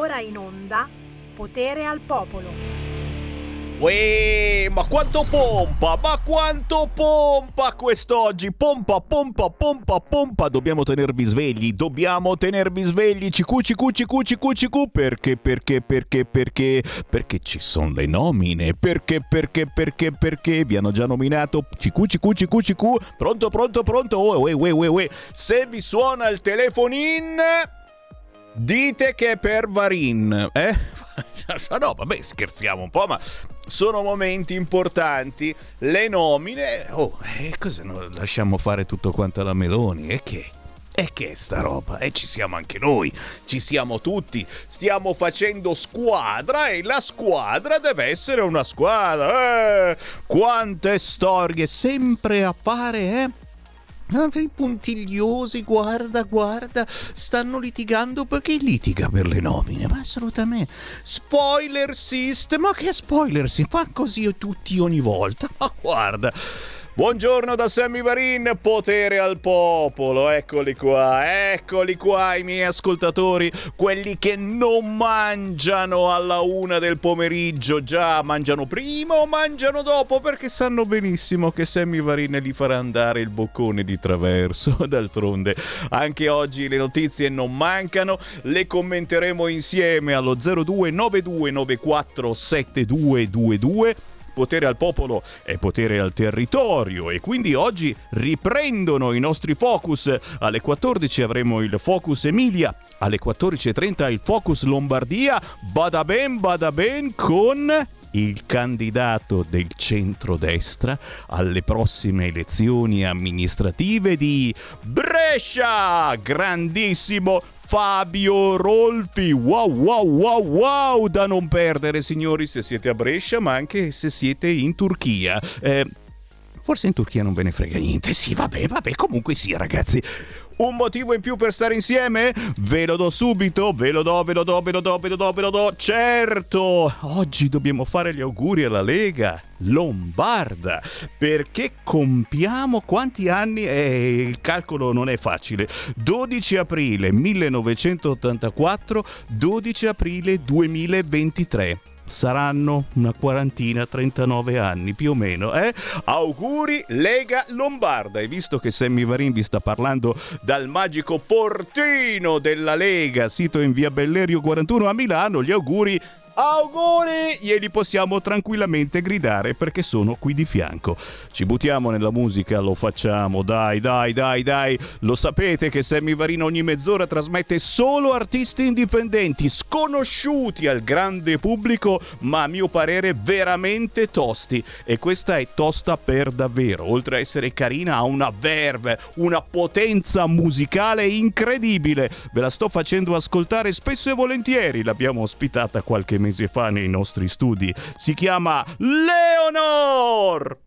ora in onda Potere al Popolo. Uè, ma quanto pompa, ma quanto pompa quest'oggi, pompa, pompa, pompa, pompa, dobbiamo tenervi svegli, dobbiamo tenervi svegli, cicu, cicu, cicu, cicu, cicu, perché, perché, perché, perché, perché ci sono le nomine, perché, perché, perché, perché, vi hanno già nominato, cicu, cicu, cicu, cicu, pronto, pronto, pronto, uè, uè, uè, uè, se vi suona il telefonin... Dite che è per Varin, eh? no, vabbè, scherziamo un po', ma sono momenti importanti. Le nomine, oh, e cosa no? lasciamo fare tutto quanto alla Meloni? E che? E che è sta roba? E ci siamo anche noi, ci siamo tutti, stiamo facendo squadra e la squadra deve essere una squadra. Eh, quante storie sempre a fare, eh? Ah, i puntigliosi, guarda, guarda, stanno litigando perché litiga per le nomine, ma assolutamente. Spoiler system, ma che spoiler si fa così tutti ogni volta? Ma guarda. Buongiorno da Sammy Varin, potere al popolo, eccoli qua, eccoli qua i miei ascoltatori, quelli che non mangiano alla una del pomeriggio, già mangiano prima o mangiano dopo perché sanno benissimo che Sammy Varin li farà andare il boccone di traverso, d'altronde anche oggi le notizie non mancano, le commenteremo insieme allo 0292947222 potere al popolo e potere al territorio e quindi oggi riprendono i nostri focus. Alle 14 avremo il focus Emilia, alle 14.30 il focus Lombardia, bada ben bada ben con il candidato del centrodestra alle prossime elezioni amministrative di Brescia. Grandissimo Fabio Rolfi. Wow, wow, wow, wow, da non perdere, signori, se siete a Brescia, ma anche se siete in Turchia. Eh, forse in Turchia non ve ne frega niente. Sì, vabbè, vabbè, comunque sì, ragazzi. Un motivo in più per stare insieme? Ve lo do subito, ve lo do, ve lo do, ve lo do, ve lo do, ve lo do. Certo, oggi dobbiamo fare gli auguri alla Lega Lombarda perché compiamo quanti anni? Eh, il calcolo non è facile. 12 aprile 1984, 12 aprile 2023 saranno una quarantina, 39 anni più o meno. Eh? Auguri Lega Lombarda. E visto che Sammy Varin vi sta parlando dal magico fortino della Lega, sito in via Bellerio 41 a Milano, gli auguri Auguri! Glieli possiamo tranquillamente gridare perché sono qui di fianco. Ci buttiamo nella musica, lo facciamo, dai, dai, dai, dai. Lo sapete che Sammy Varino ogni mezz'ora trasmette solo artisti indipendenti, sconosciuti al grande pubblico, ma a mio parere veramente tosti. E questa è tosta per davvero. Oltre a essere carina, ha una verve, una potenza musicale incredibile. Ve la sto facendo ascoltare spesso e volentieri. L'abbiamo ospitata qualche mesi fa nei nostri studi. Si chiama Leonor!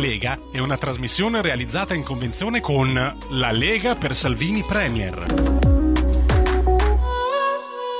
Lega è una trasmissione realizzata in convenzione con La Lega per Salvini Premier.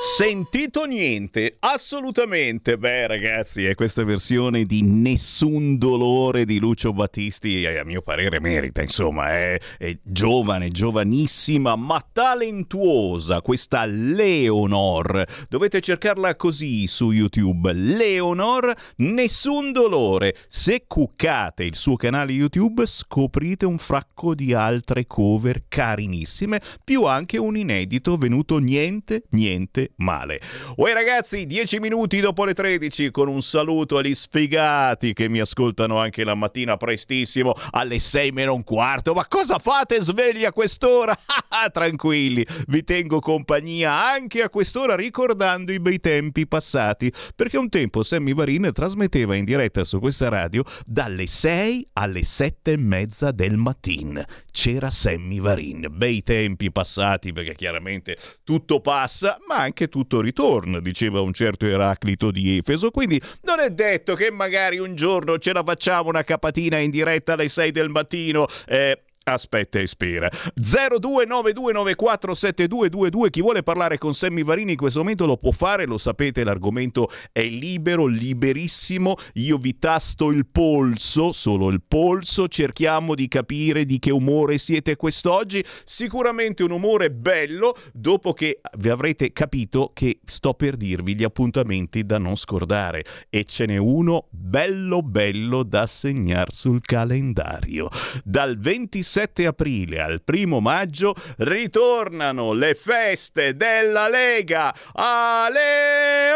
Sentito niente, assolutamente. Beh, ragazzi, è questa versione di Nessun dolore di Lucio Battisti, a mio parere merita, insomma, è, è giovane, giovanissima, ma talentuosa questa Leonor. Dovete cercarla così su YouTube. Leonor, Nessun dolore. Se cuccate il suo canale YouTube scoprite un fracco di altre cover carinissime, più anche un inedito venuto niente, niente male. Uè ragazzi, 10 minuti dopo le 13 con un saluto agli sfigati che mi ascoltano anche la mattina prestissimo alle 6 meno un quarto. Ma cosa fate svegli a quest'ora? Tranquilli, vi tengo compagnia anche a quest'ora ricordando i bei tempi passati, perché un tempo Sammy Varin trasmetteva in diretta su questa radio dalle 6 alle 7 e mezza del mattino. C'era Sammy Varin, bei tempi passati perché chiaramente tutto passa, ma anche che tutto ritorna, diceva un certo Eraclito di Efeso, quindi non è detto che magari un giorno ce la facciamo una capatina in diretta alle 6 del mattino. Eh, Aspetta e spera. 0292947222. Chi vuole parlare con Sammy Varini in questo momento lo può fare, lo sapete, l'argomento è libero, liberissimo. Io vi tasto il polso, solo il polso. Cerchiamo di capire di che umore siete quest'oggi. Sicuramente un umore bello, dopo che vi avrete capito che sto per dirvi gli appuntamenti da non scordare. E ce n'è uno bello bello da segnare sul calendario. Dal 26 7 aprile al 1 maggio ritornano le feste della Lega. Aleo!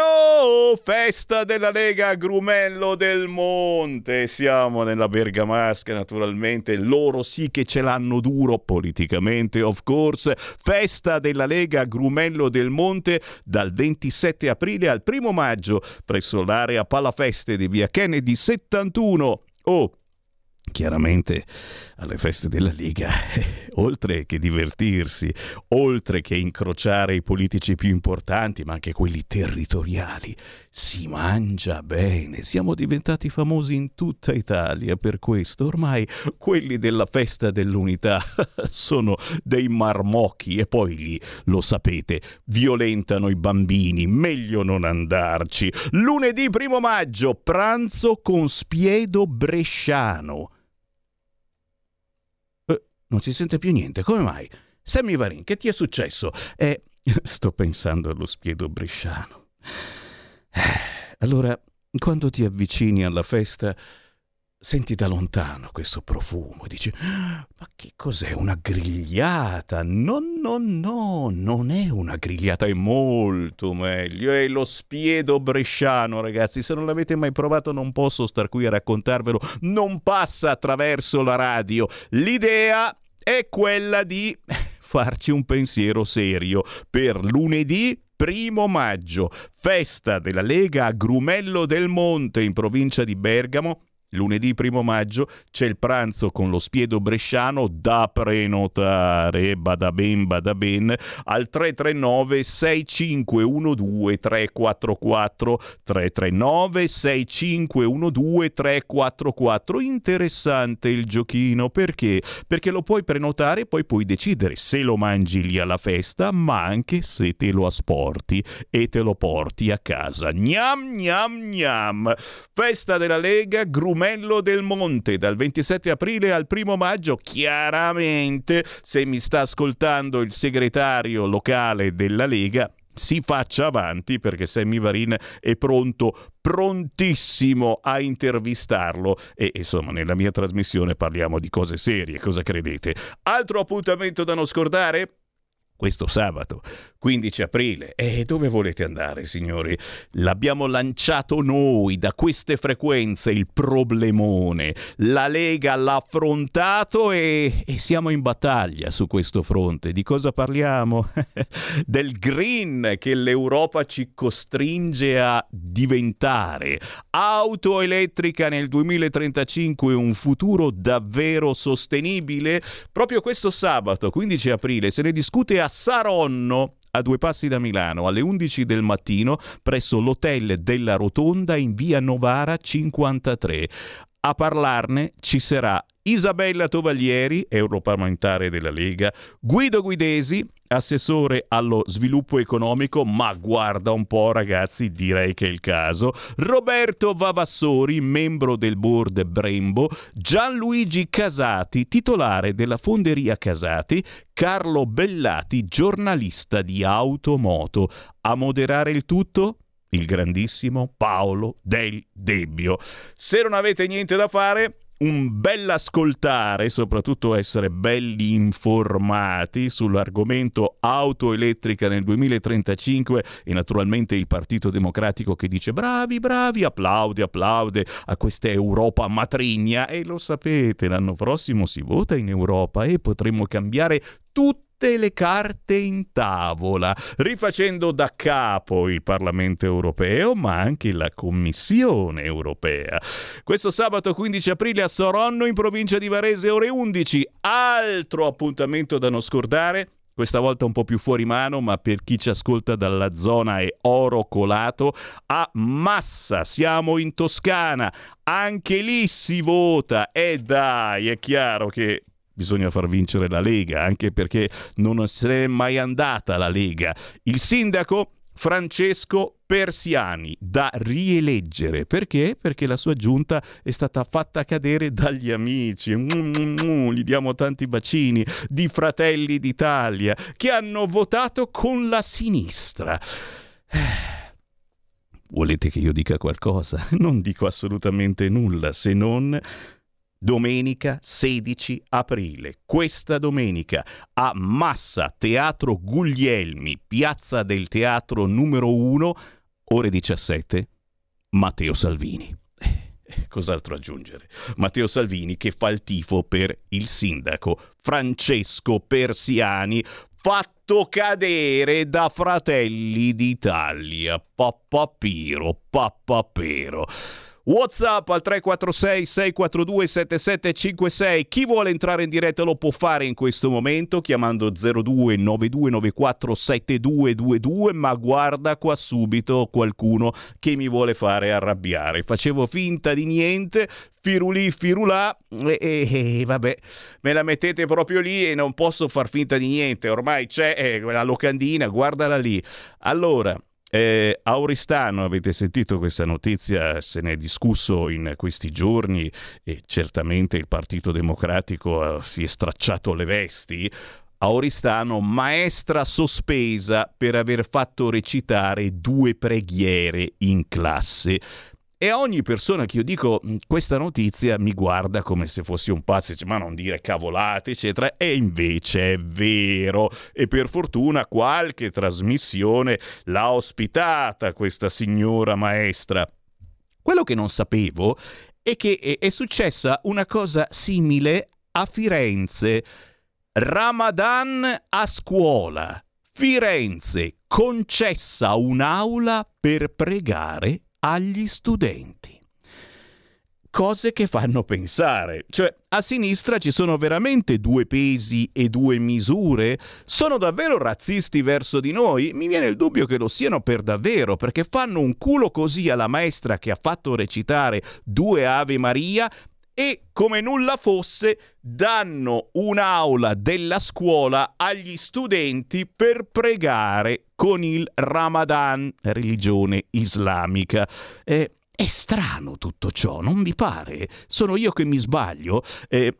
Festa della Lega Grumello del Monte. Siamo nella Bergamasca, naturalmente. Loro sì che ce l'hanno duro politicamente, of course. Festa della Lega Grumello del Monte dal 27 aprile al 1 maggio presso l'area Palafeste di via Kennedy 71. Oh, chiaramente alle feste della Liga, oltre che divertirsi, oltre che incrociare i politici più importanti, ma anche quelli territoriali, si mangia bene. Siamo diventati famosi in tutta Italia per questo. Ormai quelli della festa dell'unità sono dei marmocchi e poi lì, lo sapete, violentano i bambini. Meglio non andarci. Lunedì primo maggio, pranzo con spiedo bresciano non si sente più niente. Come mai? Sammy Varin, che ti è successo? Eh, sto pensando allo spiedo bresciano. Eh, allora, quando ti avvicini alla festa, senti da lontano questo profumo e dici ma che cos'è? Una grigliata? No no no non è una grigliata è molto meglio è lo spiedo bresciano ragazzi. Se non l'avete mai provato non posso star qui a raccontarvelo. Non passa attraverso la radio. L'idea è quella di farci un pensiero serio per lunedì primo maggio, festa della Lega a Grumello del Monte in provincia di Bergamo Lunedì 1 maggio c'è il pranzo con lo spiedo bresciano da prenotare, bada ben, bada ben, al 339 6512 344 339 6512 344. Interessante il giochino perché? Perché lo puoi prenotare e poi puoi decidere se lo mangi lì alla festa, ma anche se te lo asporti e te lo porti a casa. Gnam gnam gnam. Festa della Lega, Grum Grumello del Monte dal 27 aprile al 1 maggio. Chiaramente, se mi sta ascoltando il segretario locale della Lega, si faccia avanti perché Sammy Varin è pronto, prontissimo a intervistarlo e insomma nella mia trasmissione parliamo di cose serie, cosa credete? Altro appuntamento da non scordare? questo sabato, 15 aprile. E dove volete andare, signori? L'abbiamo lanciato noi da queste frequenze, il problemone. La Lega l'ha affrontato e, e siamo in battaglia su questo fronte. Di cosa parliamo? Del green che l'Europa ci costringe a diventare. Auto elettrica nel 2035, un futuro davvero sostenibile? Proprio questo sabato, 15 aprile, se ne discute a Saronno, a due passi da Milano, alle 11 del mattino, presso l'hotel della Rotonda in via Novara 53. A parlarne ci sarà Isabella Tovaglieri, europarlamentare della Lega, Guido Guidesi, assessore allo sviluppo economico, ma guarda un po' ragazzi, direi che è il caso, Roberto Vavassori, membro del board Brembo, Gianluigi Casati, titolare della fonderia Casati, Carlo Bellati, giornalista di Automoto. A moderare il tutto? Il grandissimo Paolo Del Debbio. Se non avete niente da fare, un bel ascoltare, soprattutto essere belli informati sull'argomento auto elettrica nel 2035 e naturalmente il Partito Democratico che dice bravi, bravi, applaude, applaude a questa Europa matrigna. E lo sapete, l'anno prossimo si vota in Europa e potremo cambiare tutto tutte le carte in tavola, rifacendo da capo il Parlamento europeo, ma anche la Commissione europea. Questo sabato 15 aprile a Soronno, in provincia di Varese, ore 11. Altro appuntamento da non scordare. Questa volta un po' più fuori mano, ma per chi ci ascolta dalla zona è oro colato. A Massa, siamo in Toscana, anche lì si vota. E dai, è chiaro che bisogna far vincere la Lega, anche perché non se n'è mai andata la Lega. Il sindaco Francesco Persiani da rieleggere. Perché? Perché la sua giunta è stata fatta cadere dagli amici, mm, mm, mm, gli diamo tanti bacini, di Fratelli d'Italia, che hanno votato con la sinistra. Volete che io dica qualcosa? Non dico assolutamente nulla se non Domenica 16 aprile, questa domenica a Massa Teatro Guglielmi, Piazza del Teatro numero 1, ore 17, Matteo Salvini. Eh, cos'altro aggiungere? Matteo Salvini che fa il tifo per il sindaco Francesco Persiani, fatto cadere da Fratelli d'Italia. Pappapiro, pappapero. WhatsApp al 346 642 7756. Chi vuole entrare in diretta lo può fare in questo momento chiamando 02 9294 7222, ma guarda qua subito qualcuno che mi vuole fare arrabbiare. Facevo finta di niente, firulì, firulà, e, e, e, vabbè, me la mettete proprio lì e non posso far finta di niente, ormai c'è eh, la locandina, guardala lì. Allora, eh, a Oristano avete sentito questa notizia, se ne è discusso in questi giorni e certamente il Partito Democratico eh, si è stracciato le vesti. A Oristano, maestra sospesa per aver fatto recitare due preghiere in classe. E ogni persona che io dico mm, questa notizia mi guarda come se fossi un pazzo, dice ma non dire cavolate, eccetera. E invece è vero. E per fortuna qualche trasmissione l'ha ospitata questa signora maestra. Quello che non sapevo è che è successa una cosa simile a Firenze. Ramadan a scuola. Firenze concessa un'aula per pregare agli studenti. Cose che fanno pensare, cioè a sinistra ci sono veramente due pesi e due misure? Sono davvero razzisti verso di noi? Mi viene il dubbio che lo siano per davvero, perché fanno un culo così alla maestra che ha fatto recitare due Ave Maria e come nulla fosse danno un'aula della scuola agli studenti per pregare con il Ramadan, religione islamica. Eh, è strano tutto ciò, non mi pare? Sono io che mi sbaglio? Eh,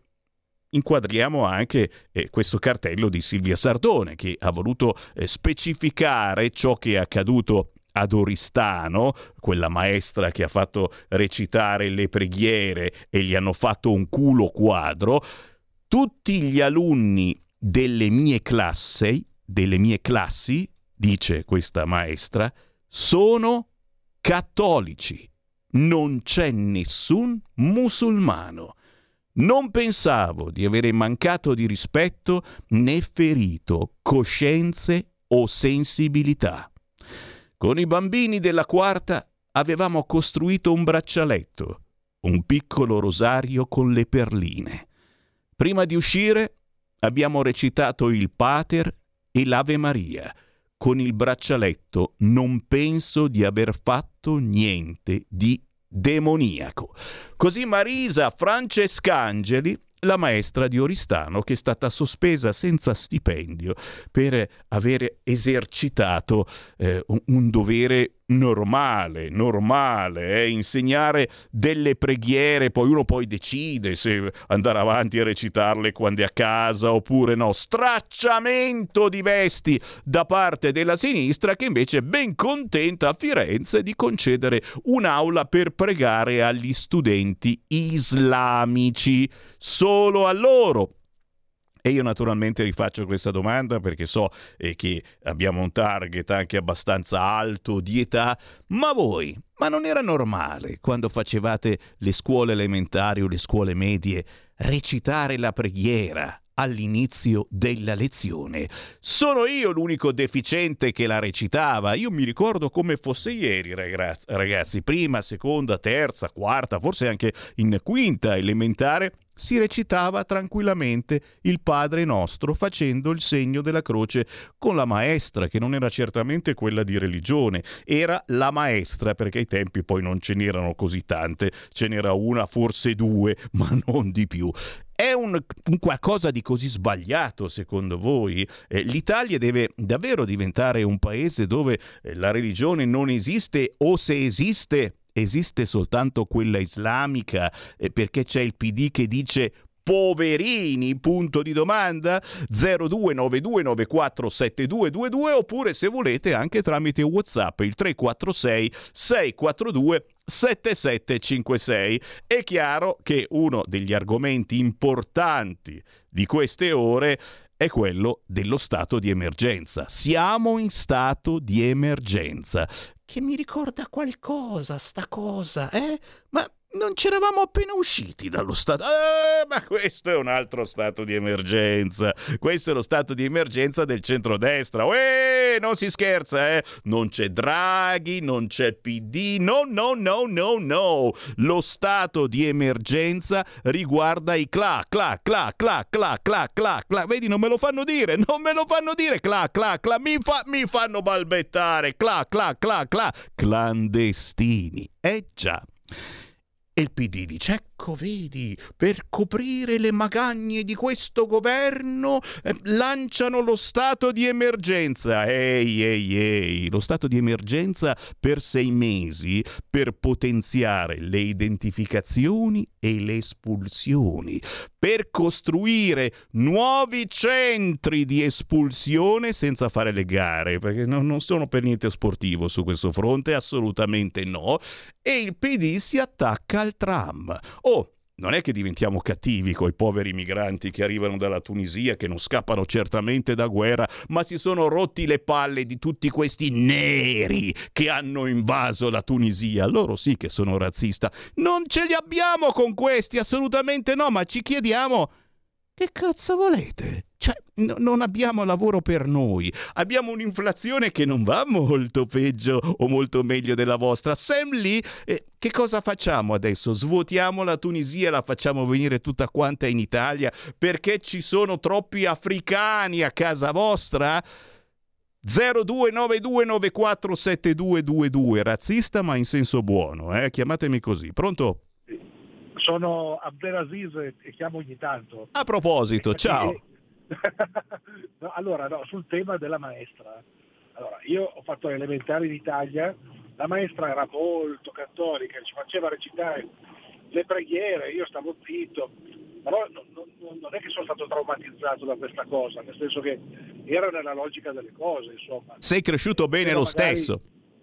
inquadriamo anche eh, questo cartello di Silvia Sardone che ha voluto eh, specificare ciò che è accaduto ad Oristano, quella maestra che ha fatto recitare le preghiere e gli hanno fatto un culo quadro, tutti gli alunni delle mie classi, delle mie classi, dice questa maestra, sono cattolici. Non c'è nessun musulmano. Non pensavo di avere mancato di rispetto né ferito coscienze o sensibilità. Con i bambini della quarta avevamo costruito un braccialetto, un piccolo rosario con le perline. Prima di uscire abbiamo recitato il Pater e l'Ave Maria. Con il braccialetto non penso di aver fatto niente di demoniaco. Così Marisa Francescangeli la maestra di Oristano che è stata sospesa senza stipendio per aver esercitato eh, un, un dovere normale, normale, eh? insegnare delle preghiere, poi uno poi decide se andare avanti a recitarle quando è a casa oppure no. Stracciamento di vesti da parte della sinistra che invece è ben contenta a Firenze di concedere un'aula per pregare agli studenti islamici, solo a loro. E io naturalmente rifaccio questa domanda perché so eh, che abbiamo un target anche abbastanza alto di età, ma voi, ma non era normale quando facevate le scuole elementari o le scuole medie recitare la preghiera all'inizio della lezione. Sono io l'unico deficiente che la recitava. Io mi ricordo come fosse ieri, ragazzi. Prima, seconda, terza, quarta, forse anche in quinta elementare si recitava tranquillamente il Padre nostro facendo il segno della croce con la maestra, che non era certamente quella di religione, era la maestra, perché ai tempi poi non ce n'erano così tante, ce n'era una, forse due, ma non di più. È un, un, qualcosa di così sbagliato secondo voi? Eh, L'Italia deve davvero diventare un paese dove eh, la religione non esiste o se esiste esiste soltanto quella islamica eh, perché c'è il PD che dice poverini, punto di domanda, 0292947222 oppure se volete anche tramite Whatsapp il 346 642 7756. È chiaro che uno degli argomenti importanti di queste ore è quello dello stato di emergenza. Siamo in stato di emergenza che mi ricorda qualcosa sta cosa, eh? Ma non c'eravamo appena usciti dallo stato. Eh, ma questo è un altro stato di emergenza. Questo è lo stato di emergenza del centrodestra. Uè, non si scherza, eh? Non c'è Draghi, non c'è PD. No, no, no, no, no. Lo stato di emergenza riguarda i cla, cla, cla, cla, cla, cla, cla, cla. Vedi, non me lo fanno dire, non me lo fanno dire. Cla, cla, cla. Mi, fa, mi fanno balbettare. Cla, cla, cla, cla. Clandestini. Eh già. E il PD dice, ecco vedi, per coprire le magagne di questo governo eh, lanciano lo stato di emergenza. Ehi, ehi, ehi, lo stato di emergenza per sei mesi per potenziare le identificazioni e le espulsioni, per costruire nuovi centri di espulsione senza fare le gare, perché non, non sono per niente sportivo su questo fronte, assolutamente no. E il PD si attacca al tram. Oh, non è che diventiamo cattivi con i poveri migranti che arrivano dalla Tunisia, che non scappano certamente da guerra, ma si sono rotti le palle di tutti questi neri che hanno invaso la Tunisia. Loro sì che sono razzista. Non ce li abbiamo con questi, assolutamente no, ma ci chiediamo che cazzo volete? Cioè, n- non abbiamo lavoro per noi, abbiamo un'inflazione che non va molto peggio o molto meglio della vostra. Sam Lee, eh, che cosa facciamo adesso? Svuotiamo la Tunisia la facciamo venire tutta quanta in Italia perché ci sono troppi africani a casa vostra? 0292947222 razzista ma in senso buono, eh? chiamatemi così. Pronto? sono Abdelaziz e chiamo ogni tanto. A proposito, ciao. no, allora, no, sul tema della maestra. Allora, io ho fatto elementari in Italia, la maestra era molto cattolica, ci faceva recitare le preghiere, io stavo zitto, però non, non, non, è che sono stato traumatizzato da questa cosa, nel senso che era nella logica delle cose, insomma. Sei cresciuto bene lo magari, stesso.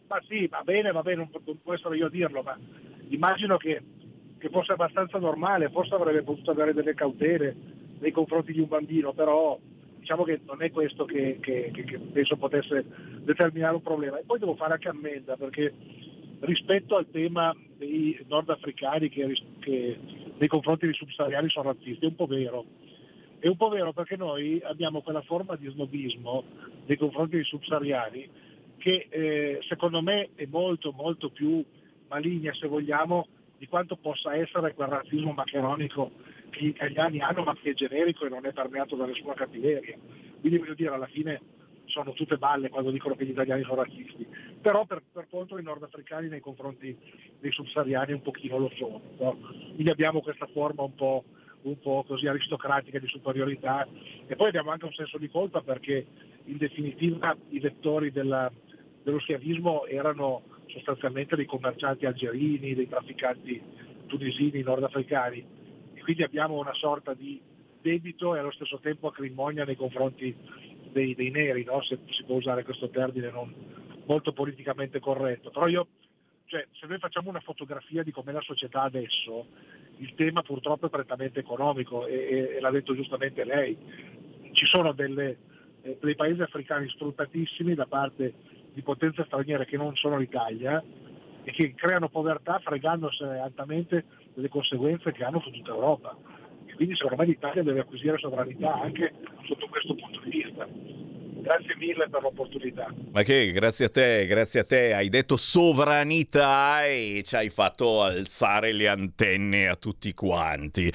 Ma sì, va bene, va bene, non, non può essere io a dirlo, ma immagino che che fosse abbastanza normale, forse avrebbe potuto avere delle cautele nei confronti di un bambino, però diciamo che non è questo che, che, che penso potesse determinare un problema. E poi devo fare anche ammenda perché rispetto al tema dei nordafricani che, che nei confronti dei subsahariani sono razzisti, è un po' vero. È un po' vero perché noi abbiamo quella forma di snobismo nei confronti dei subsahariani che eh, secondo me è molto molto più maligna se vogliamo di quanto possa essere quel razzismo maccheronico che gli italiani hanno ma che è generico e non è permeato da nessuna cattiveria. Quindi voglio dire, alla fine sono tutte balle quando dicono che gli italiani sono razzisti, però per, per contro i nordafricani nei confronti dei subsahariani un pochino lo sono. No? Quindi abbiamo questa forma un po', un po' così aristocratica di superiorità e poi abbiamo anche un senso di colpa perché in definitiva i vettori della, dello schiavismo erano sostanzialmente dei commercianti algerini, dei trafficanti tunisini, nordafricani quindi abbiamo una sorta di debito e allo stesso tempo acrimonia nei confronti dei, dei neri, no? se si può usare questo termine non molto politicamente corretto. Però io, cioè, se noi facciamo una fotografia di com'è la società adesso, il tema purtroppo è prettamente economico e, e, e l'ha detto giustamente lei. Ci sono delle, eh, dei paesi africani sfruttatissimi da parte di potenze straniere che non sono l'Italia e che creano povertà fregandosi altamente delle conseguenze che hanno su tutta Europa. E quindi secondo me l'Italia deve acquisire sovranità anche sotto questo punto di vista. Grazie mille per l'opportunità. Ma che grazie a te, grazie a te, hai detto sovranità e ci hai fatto alzare le antenne a tutti quanti.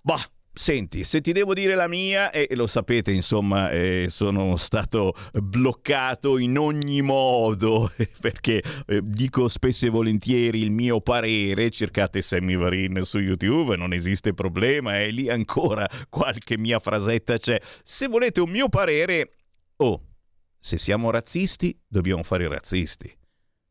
Bah, Senti, se ti devo dire la mia, e lo sapete, insomma, eh, sono stato bloccato in ogni modo, perché eh, dico spesso e volentieri il mio parere, cercate Sammy Varin su YouTube, non esiste problema, è lì ancora qualche mia frasetta c'è. Se volete un mio parere, oh, se siamo razzisti, dobbiamo fare i razzisti.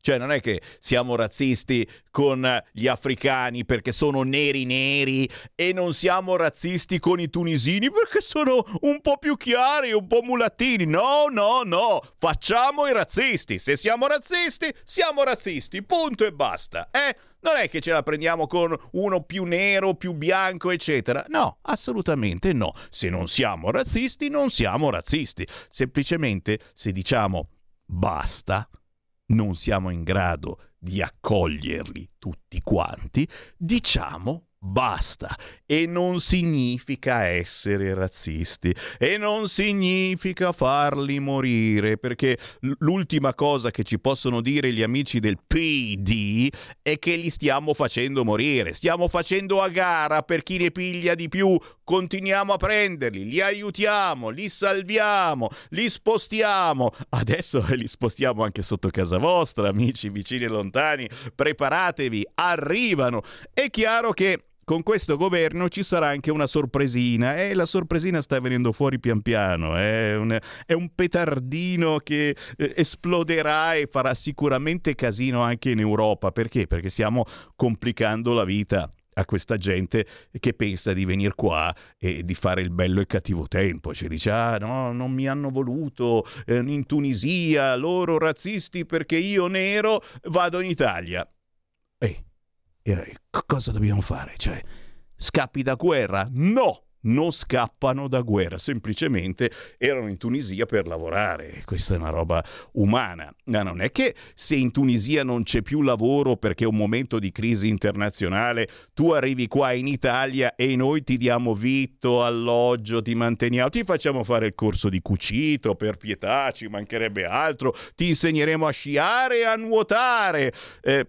Cioè non è che siamo razzisti con gli africani perché sono neri neri e non siamo razzisti con i tunisini perché sono un po' più chiari, un po' mulattini. No, no, no, facciamo i razzisti. Se siamo razzisti, siamo razzisti, punto e basta. Eh? Non è che ce la prendiamo con uno più nero, più bianco, eccetera. No, assolutamente no. Se non siamo razzisti, non siamo razzisti. Semplicemente se diciamo basta, non siamo in grado di accoglierli tutti quanti, diciamo basta. E non significa essere razzisti e non significa farli morire, perché l'ultima cosa che ci possono dire gli amici del PD è che li stiamo facendo morire. Stiamo facendo a gara per chi ne piglia di più. Continuiamo a prenderli, li aiutiamo, li salviamo, li spostiamo. Adesso li spostiamo anche sotto casa vostra, amici vicini e lontani. Preparatevi, arrivano. È chiaro che con questo governo ci sarà anche una sorpresina e la sorpresina sta venendo fuori pian piano, è un, è un petardino che eh, esploderà e farà sicuramente casino anche in Europa. Perché? Perché stiamo complicando la vita a questa gente che pensa di venire qua e di fare il bello e cattivo tempo. Ci dice, ah no, non mi hanno voluto eh, in Tunisia, loro razzisti perché io nero vado in Italia. Ehi, e cosa dobbiamo fare? Cioè, scappi da guerra? No! non scappano da guerra, semplicemente erano in Tunisia per lavorare. Questa è una roba umana. Ma non è che se in Tunisia non c'è più lavoro perché è un momento di crisi internazionale, tu arrivi qua in Italia e noi ti diamo vitto, alloggio, ti manteniamo, ti facciamo fare il corso di cucito, per pietà, ci mancherebbe altro, ti insegneremo a sciare e a nuotare. Eh,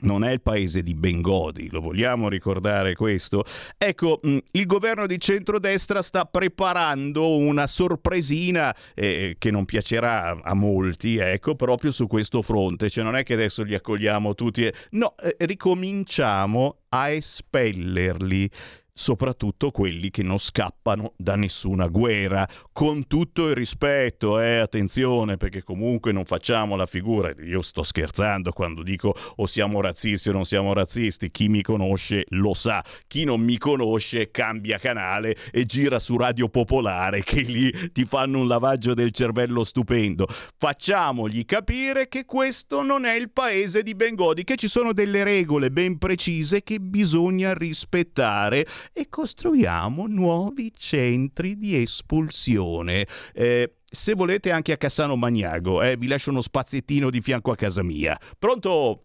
non è il paese di Bengodi, lo vogliamo ricordare questo? Ecco, mm, il governo di centrodestra sta preparando una sorpresina eh, che non piacerà a molti, ecco, proprio su questo fronte. Cioè non è che adesso li accogliamo tutti, e... no, eh, ricominciamo a espellerli soprattutto quelli che non scappano da nessuna guerra, con tutto il rispetto, eh, attenzione, perché comunque non facciamo la figura, io sto scherzando quando dico o siamo razzisti o non siamo razzisti, chi mi conosce lo sa, chi non mi conosce cambia canale e gira su Radio Popolare che lì ti fanno un lavaggio del cervello stupendo. Facciamogli capire che questo non è il paese di Bengodi, che ci sono delle regole ben precise che bisogna rispettare e costruiamo nuovi centri di espulsione. Eh, se volete anche a Cassano Magnago, eh, vi lascio uno spaziettino di fianco a casa mia. Pronto?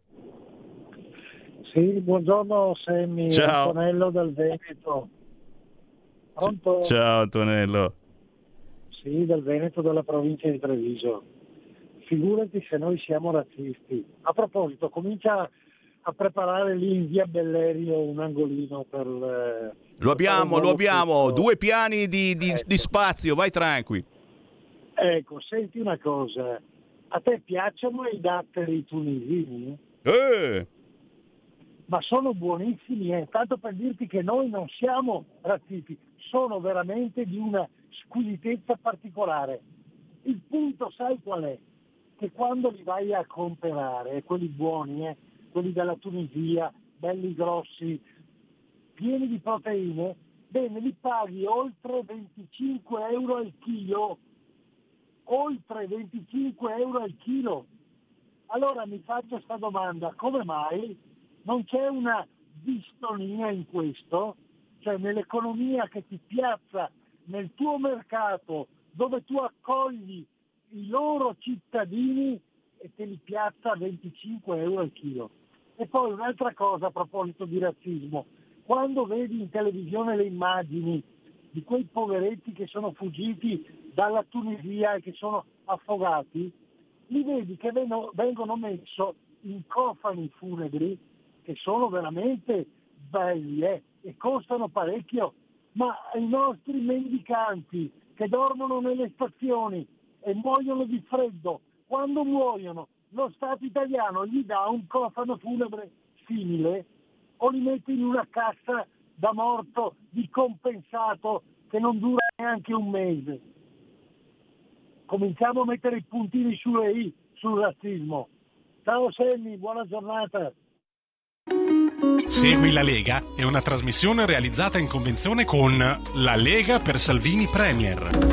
Sì, buongiorno Semmi, Ciao. Antonello del Veneto. Pronto? Ciao Antonello. Sì, del Veneto della provincia di Treviso. Figurati se noi siamo razzisti. A proposito, comincia a preparare lì in via Bellerio un angolino per... eh, Lo abbiamo, per lo abbiamo, tutto. due piani di, di- Ecco. di spazio, vai tranqui. Ecco, senti una cosa, a te piacciono i datteri tunisini? Eh, Ma sono buonissimi, eh. tanto per dirti che noi non siamo razzisti, sono veramente di una squisitezza particolare. Il punto sai qual è? Che quando li vai a comprare, quelli buoni, eh, quelli della Tunisia, belli grossi, pieni di proteine, bene, li paghi oltre 25 euro al chilo, oltre 25 euro al chilo. Allora mi faccio questa domanda, come mai non c'è una distonia in questo? Cioè nell'economia che ti piazza nel tuo mercato dove tu accogli i loro cittadini e te li piazza a 25 euro al chilo. E poi un'altra cosa a proposito di razzismo, quando vedi in televisione le immagini di quei poveretti che sono fuggiti dalla Tunisia e che sono affogati, li vedi che vengono, messo in cofani funebri che sono veramente belli eh, e costano parecchio, ma i nostri mendicanti che dormono nelle stazioni e muoiono di freddo, quando muoiono lo Stato italiano gli dà un cofano funebre simile o li mette in una cassa da morto di compensato che non dura neanche un mese. Cominciamo a mettere i puntini sulle i sul razzismo. Ciao Semmi, buona giornata. Segui la Lega è una trasmissione realizzata in convenzione con La Lega per Salvini Premier.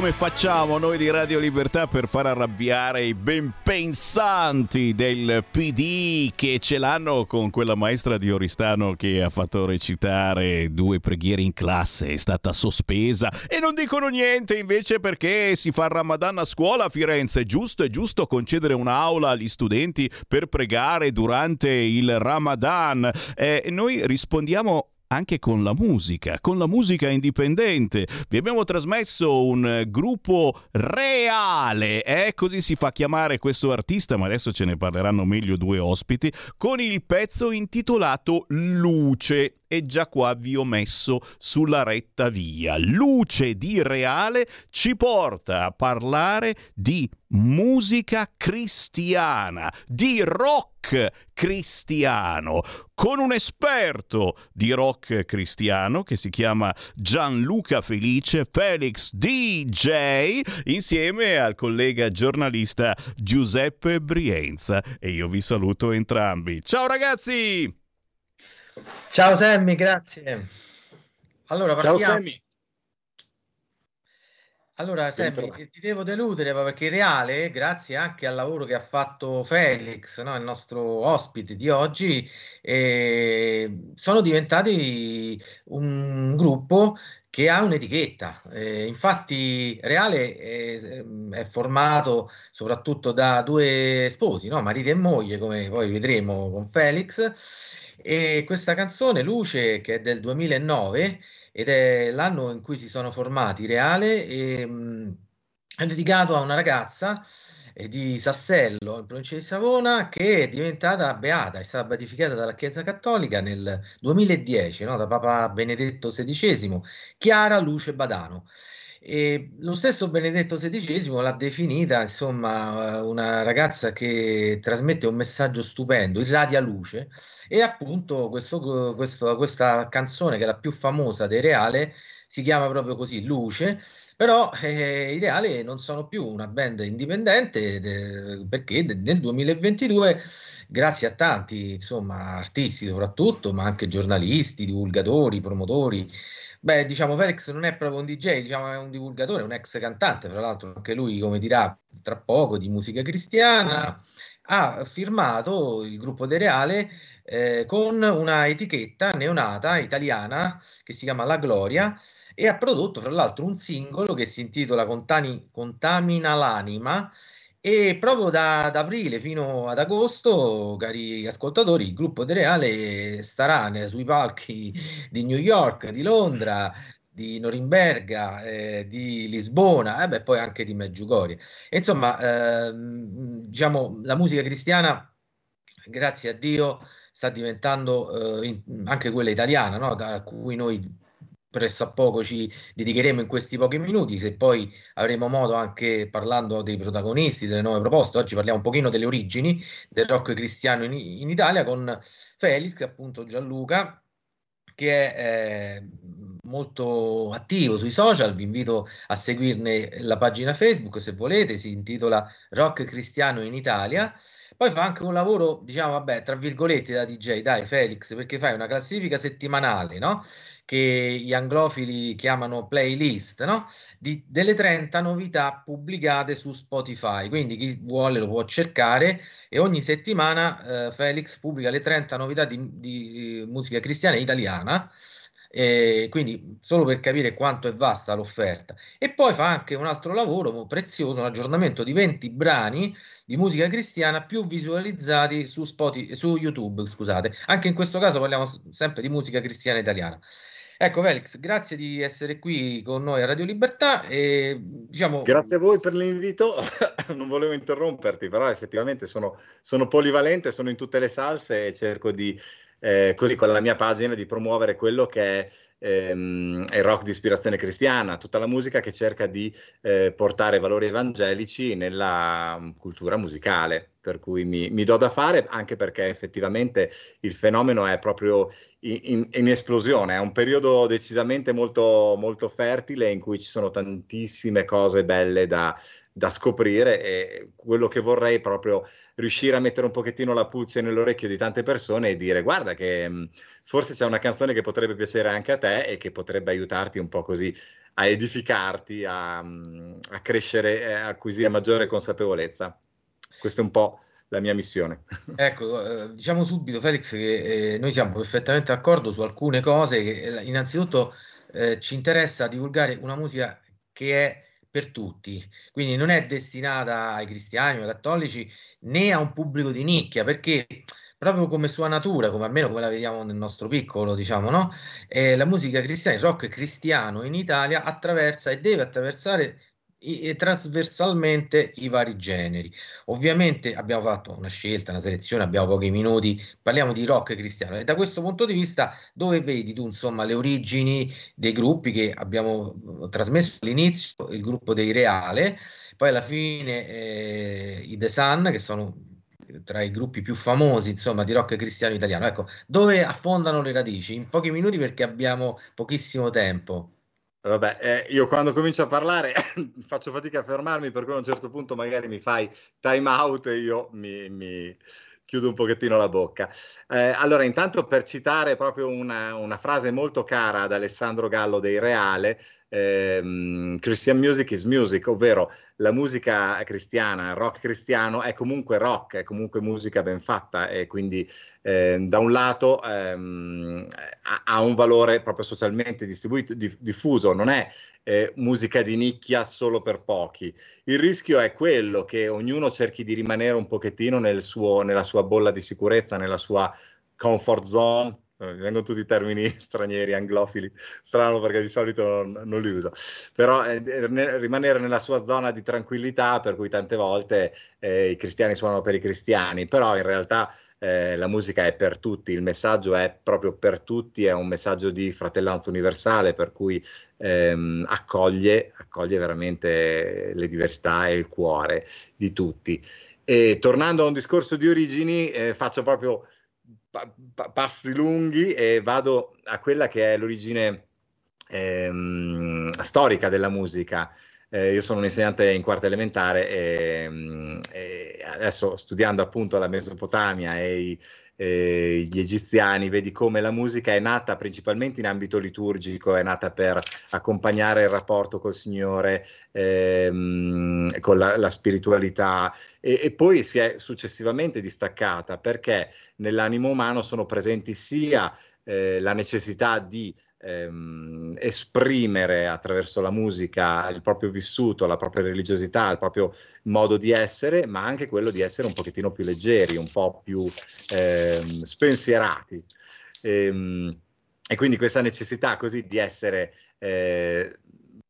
Come facciamo noi di Radio Libertà per far arrabbiare i ben pensanti del PD che ce l'hanno con quella maestra di Oristano che ha fatto recitare due preghiere in classe, è stata sospesa e non dicono niente invece perché si fa Ramadan a scuola a Firenze. Giusto, è giusto concedere un'aula agli studenti per pregare durante il Ramadan. Eh, noi rispondiamo anche con la musica, con la musica indipendente. Vi abbiamo trasmesso un gruppo reale, eh? così si fa chiamare questo artista, ma adesso ce ne parleranno meglio due ospiti, con il pezzo intitolato Luce. E già qua vi ho messo sulla retta via. Luce di reale ci porta a parlare di musica cristiana, di rock cristiano, con un esperto di rock cristiano che si chiama Gianluca Felice, Felix DJ, insieme al collega giornalista Giuseppe Brienza. E io vi saluto entrambi. Ciao ragazzi! Ciao Sammy, grazie. Allora, Ciao partiamo. Sammy. Allora, Sammy, ti devo deludere perché in reale, grazie anche al lavoro che ha fatto Felix, no, il nostro ospite di oggi, eh, sono diventati un gruppo che ha un'etichetta. Eh, infatti, Reale è, è formato soprattutto da due sposi, no? Marito e moglie, come poi vedremo con Felix. E questa canzone, Luce, che è del 2009 ed è l'anno in cui si sono formati Reale, e, mh, è dedicato a una ragazza eh, di Sassello, in provincia di Savona, che è diventata beata, è stata beatificata dalla Chiesa Cattolica nel 2010, no? Da Papa Benedetto XVI, Chiara Luce Badano. E lo stesso Benedetto XVI l'ha definita, insomma, eh, una ragazza che trasmette un messaggio stupendo, irradia luce, e appunto questo- questo- questa canzone, che è la più famosa dei Reale, si chiama proprio così, Luce, però eh, i Reale non sono più una band indipendente ed, eh, perché de- nel 2022, grazie a tanti, insomma, artisti soprattutto, ma anche giornalisti, divulgatori, promotori, Beh, diciamo, Felix non è proprio un DJ, diciamo, è un divulgatore, un ex cantante, fra l'altro anche lui, come dirà tra poco, di musica cristiana, ha firmato il gruppo De Reale eh, con una etichetta neonata italiana che si chiama La Gloria e ha prodotto, fra l'altro, un singolo che si intitola Contani- Contamina l'anima. E proprio da, da aprile fino ad agosto, cari ascoltatori, il gruppo De Reale starà sui palchi di New York, di Londra, di Norimberga, eh, di Lisbona e beh, poi anche di Medjugorje. E Insomma, ehm, diciamo, la musica cristiana, grazie a Dio, sta diventando eh, in- anche quella italiana, no? Da cui noi presso a poco ci dedicheremo in questi pochi minuti, se poi avremo modo anche parlando dei protagonisti, delle nuove proposte, oggi parliamo un pochino delle origini del rock cristiano in, in Italia con Felix, appunto Gianluca, che è eh, molto attivo sui social, vi invito a seguirne la pagina Facebook se volete, si intitola Rock Cristiano in Italia. Poi fa anche un lavoro, diciamo, vabbè, tra virgolette da DJ, dai Felix, perché fai una classifica settimanale, no? Che gli anglofili chiamano playlist, no? Di- delle 30 novità pubblicate su Spotify. Quindi chi vuole lo può cercare e ogni settimana eh, Felix pubblica le 30 novità di, di, eh, musica cristiana italiana. E quindi solo per capire quanto è vasta l'offerta. E poi fa anche un altro lavoro prezioso, un aggiornamento di 20 brani di musica cristiana più visualizzati su, Spotify, su YouTube, scusate. Anche in questo caso parliamo sempre di musica cristiana italiana. Ecco, Felix, grazie di essere qui con noi a Radio Libertà e diciamo Grazie a voi per l'invito, non volevo interromperti, però effettivamente sono, sono polivalente, sono in tutte le salse e cerco di, eh, così con la mia pagina, di promuovere quello che è ehm, rock di ispirazione cristiana, tutta la musica che cerca di eh, portare valori evangelici nella mm, cultura musicale, per cui mi, mi do da fare anche perché effettivamente il fenomeno è proprio in, in- in esplosione, è un periodo decisamente molto, molto fertile in cui ci sono tantissime cose belle da, da scoprire e quello che vorrei è proprio riuscire a mettere un pochettino la pulce nell'orecchio di tante persone e dire guarda che mh, forse c'è una canzone che potrebbe piacere anche a te e che potrebbe aiutarti un po' così a edificarti, a, mm, a crescere a acquisire maggiore consapevolezza. Questa è un po' la mia missione. Ecco, eh, diciamo subito Felix che eh, noi siamo perfettamente d'accordo su alcune cose che eh, innanzitutto eh, ci interessa divulgare una musica che è per tutti, quindi non è destinata ai cristiani o ai cattolici né a un pubblico di nicchia, perché proprio come sua natura, come almeno come la vediamo nel nostro piccolo, diciamo, no? Eh, la musica cristiana, il rock cristiano in Italia attraversa e deve attraversare i, trasversalmente i vari generi. Ovviamente abbiamo fatto una scelta, una selezione, abbiamo pochi minuti, parliamo di rock cristiano e da questo punto di vista dove vedi tu insomma le origini dei gruppi che abbiamo eh, trasmesso all'inizio, il gruppo dei Reale, poi alla fine eh, i The Sun che sono tra i gruppi più famosi insomma di rock cristiano italiano. Ecco, dove affondano le radici? In pochi minuti perché abbiamo pochissimo tempo. Vabbè, eh, io quando comincio a parlare faccio fatica a fermarmi perché a un certo punto magari mi fai time out e io mi, mi chiudo un pochettino la bocca. Eh, allora, intanto per citare proprio una, una, frase molto cara ad Alessandro Gallo dei Reale, ehm, Christian music is music, ovvero la musica cristiana, il rock cristiano è comunque rock, è comunque musica ben fatta e quindi eh, da un lato ehm, ha, ha, un valore proprio socialmente distribuito, di, diffuso, non è eh, musica di nicchia solo per pochi. Il rischio è quello che ognuno cerchi di rimanere un pochettino nel suo, nella sua bolla di sicurezza, nella sua comfort zone, mi vengono tutti i termini stranieri, anglofili, strano perché di solito non, non li uso, però eh, rimanere nella sua zona di tranquillità per cui tante volte eh, i cristiani suonano per i cristiani, però in realtà eh, la musica è per tutti, il messaggio è proprio per tutti, è un messaggio di fratellanza universale, per cui ehm, accoglie, accoglie veramente le diversità e il cuore di tutti. E tornando a un discorso di origini, eh, faccio proprio pa- pa- passi lunghi e vado a quella che è l'origine ehm, storica della musica. Eh, io sono un insegnante in quarta elementare e, mm, e adesso studiando appunto la Mesopotamia e i, eh, gli egiziani, vedi come la musica è nata principalmente in ambito liturgico, è nata per accompagnare il rapporto col Signore, ehm, con la, la spiritualità. E, e, poi si è successivamente distaccata perché nell'animo umano sono presenti sia eh, la necessità di ehm, esprimere attraverso la musica il proprio vissuto, la propria religiosità, il proprio modo di essere, ma anche quello di essere un pochettino più leggeri, un po' più ehm, spensierati. E, ehm, e, quindi questa necessità così di essere eh,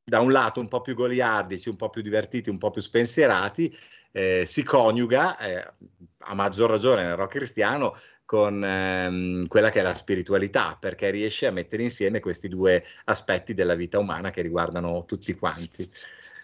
da un lato un po' più goliardici, un po' più divertiti, un po' più spensierati, eh, si coniuga eh, a maggior ragione nel rock cristiano con ehm, quella che è la spiritualità, perché riesce a mettere insieme questi due aspetti della vita umana che riguardano tutti quanti.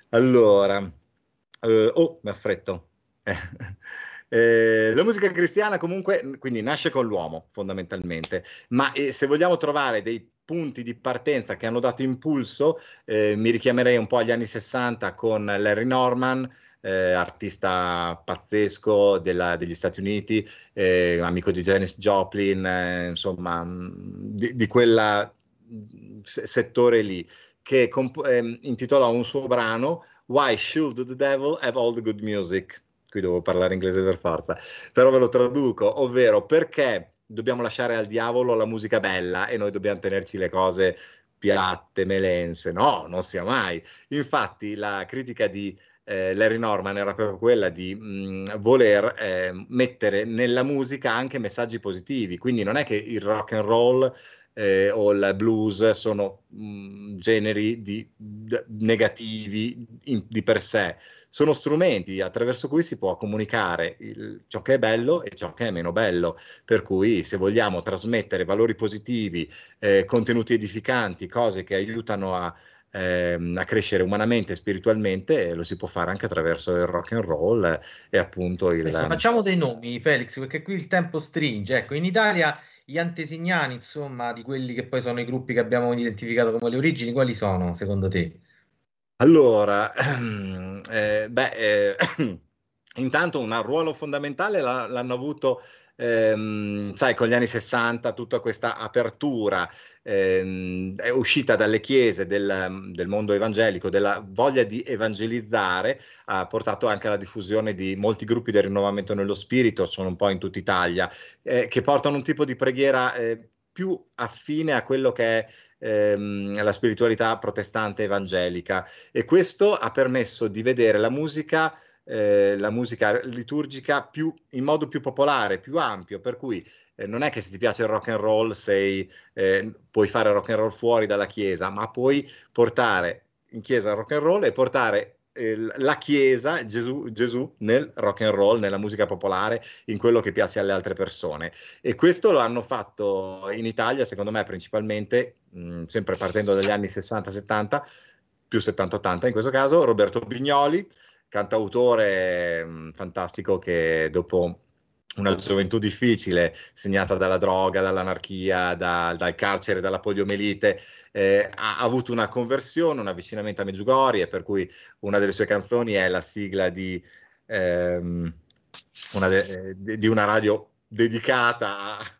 Allora, eh, oh, mi affretto. Eh, la musica cristiana comunque quindi nasce con l'uomo fondamentalmente, ma eh, se vogliamo trovare dei punti di partenza che hanno dato impulso, eh, mi richiamerei un po' agli anni 60 con Larry Norman, eh, artista pazzesco della, degli Stati Uniti, eh, amico di Janis Joplin, eh, insomma, mm, di, di quel settore lì, che comp- ehm, intitolò un suo brano Why Should the Devil Have All the Good Music? Qui devo parlare inglese per forza, però ve lo traduco, ovvero perché dobbiamo lasciare al diavolo la musica bella e noi dobbiamo tenerci le cose piatte, melense. No, non sia mai. Infatti la critica di eh, Larry Norman era proprio quella di mh, voler eh, mettere nella musica anche messaggi positivi, quindi non è che il rock and roll eh, o il blues sono mh, generi di, d- negativi in, di per sé, sono strumenti attraverso cui si può comunicare il, ciò che è bello e ciò che è meno bello, per cui se vogliamo trasmettere valori positivi, eh, contenuti edificanti, cose che aiutano a ehm, a crescere umanamente e spiritualmente lo si può fare anche attraverso il rock and roll e appunto il... Adesso facciamo dei nomi Felix perché qui il tempo stringe, ecco in Italia gli antesignani insomma di quelli che poi sono i gruppi che abbiamo identificato come le origini, quali sono secondo te? Allora, eh, beh, eh, intanto un ruolo fondamentale l'ha- l'hanno avuto ehm, sai, con gli anni 60 tutta questa apertura ehm, è uscita dalle chiese del, del mondo evangelico, della voglia di evangelizzare, ha portato anche alla diffusione di molti gruppi del rinnovamento nello spirito, sono un po' in tutta Italia, eh, che portano un tipo di preghiera eh, più affine a quello che è ehm, la spiritualità protestante evangelica. E questo ha permesso di vedere la musica eh, la musica liturgica più, in modo più popolare, più ampio, per cui eh, non è che se ti piace il rock and roll sei, eh, puoi fare rock and roll fuori dalla chiesa, ma puoi portare in chiesa il rock and roll e portare eh, la chiesa, Gesù, Gesù nel rock and roll, nella musica popolare, in quello che piace alle altre persone. E questo lo hanno fatto in Italia, secondo me, principalmente, mh, sempre partendo dagli anni 60-70, più 70-80 in questo caso, Roberto Bignoli, cantautore mh, mm, fantastico che dopo una gioventù difficile, segnata dalla droga, dall'anarchia, da, dal carcere, dalla poliomelite, eh, ha, avuto una conversione, un avvicinamento a Meggiugorie, per cui una delle sue canzoni è la sigla di, ehm, una, de, di una radio dedicata a,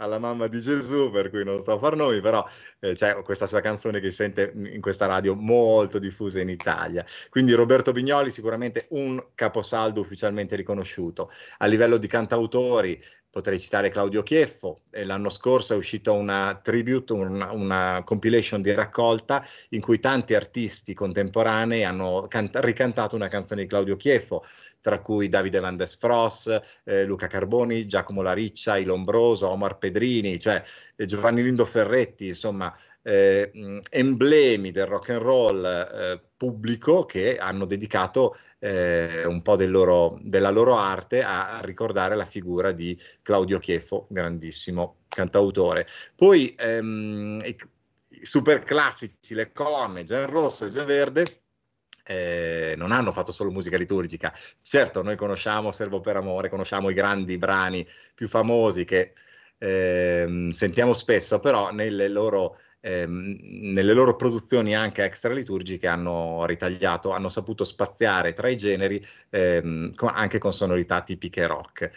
alla mamma di Gesù, per cui non so far nomi, però eh, c'è questa sua canzone che si sente in questa radio molto diffusa in Italia. Quindi Roberto Bignoli sicuramente un caposaldo ufficialmente riconosciuto. A livello di cantautori potrei citare Claudio Chieffo, l'anno scorso è uscita una tribute, una, una, compilation di raccolta in cui tanti artisti contemporanei hanno canta- ricantato una canzone di Claudio Chieffo tra cui Davide Van Des Fross, eh, Luca Carboni, Giacomo Lariccia, Ilombroso, Omar Pedrini, cioè eh, Giovanni Lindo Ferretti, insomma, eh, emblemi del rock and roll eh, pubblico che hanno dedicato eh, un po' del loro, della loro arte a, ricordare la figura di Claudio Chieffo, grandissimo cantautore. Poi ehm, i, i super classici, le colonne, Gen Rosso e Gen Verde, eh, non hanno fatto solo musica liturgica. Certo, noi conosciamo Servo per Amore, conosciamo i grandi brani più famosi che eh, sentiamo spesso, però nelle loro, eh, nelle loro produzioni anche extra liturgiche hanno ritagliato, hanno saputo spaziare tra i generi ehm, con, anche con sonorità tipiche rock.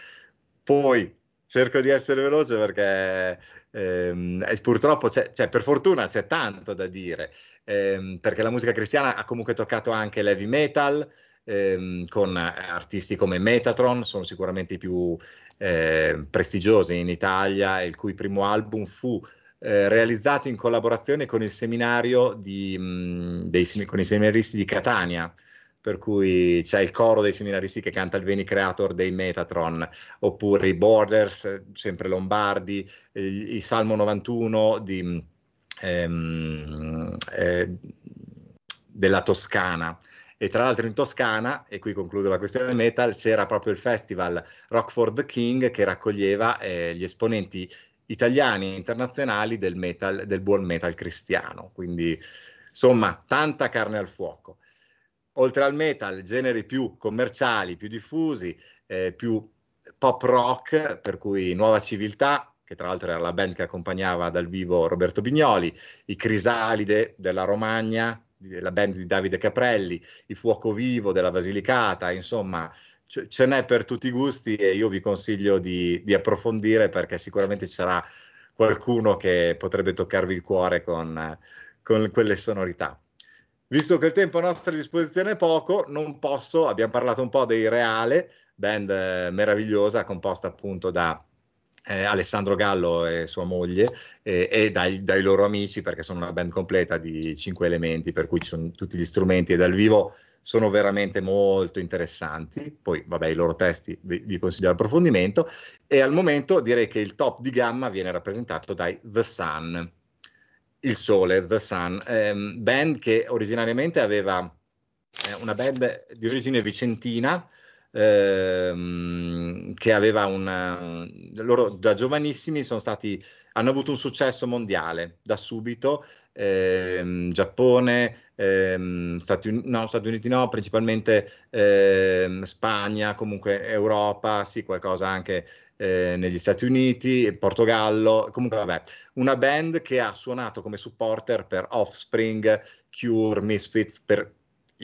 Poi cerco di essere veloce perché ehm, purtroppo, c'è, cioè, per fortuna c'è tanto da dire ehm, perché la musica cristiana ha comunque toccato anche l'heavy metal, ehm, con artisti come Metatron, sono sicuramente i più eh, prestigiosi in Italia, il cui primo album fu eh, realizzato in collaborazione con il seminario di, mh, dei, con i seminaristi di Catania, per cui c'è il coro dei seminaristi che canta il Veni Creator dei Metatron, oppure i Borders, sempre lombardi, il, il Salmo 91 di ehm, eh, della Toscana. E tra l'altro in Toscana, e qui concludo la questione metal, c'era proprio il festival Rock for the King che raccoglieva eh, gli esponenti italiani e internazionali del, metal, del buon metal cristiano. Quindi insomma, tanta carne al fuoco. Oltre al metal, generi più commerciali, più diffusi, eh, più pop rock, per cui Nuova Civiltà, che tra l'altro era la band che accompagnava dal vivo Roberto Bignoli, i Crisalide della Romagna, la band di Davide Caprelli, i Fuoco Vivo della Basilicata, insomma ce n'è per tutti i gusti e io vi consiglio di, di approfondire perché sicuramente ci sarà qualcuno che potrebbe toccarvi il cuore con, con quelle sonorità. Visto che il tempo a nostra disposizione è poco, non posso, abbiamo parlato un po' dei Reale, band eh, meravigliosa composta appunto da eh, Alessandro Gallo e sua moglie eh, e dai, dai, loro amici perché sono una band completa di cinque elementi per cui ci sono tutti gli strumenti e dal vivo sono veramente molto interessanti. Poi vabbè i loro testi vi, vi consiglio l'approfondimento. E al momento direi che il top di gamma viene rappresentato dai The Sun il sole, The Sun ehm, band che originariamente aveva eh, una band di origine vicentina ehm, che aveva una... loro da giovanissimi sono stati, hanno avuto un successo mondiale da subito, ehm, Giappone, ehm, Stati, no, Stati, Uniti no, principalmente ehm, Spagna, comunque Europa, sì, qualcosa anche eh, negli Stati Uniti, Portogallo, comunque vabbè, una band che ha suonato come supporter per Offspring, Cure, Misfits, per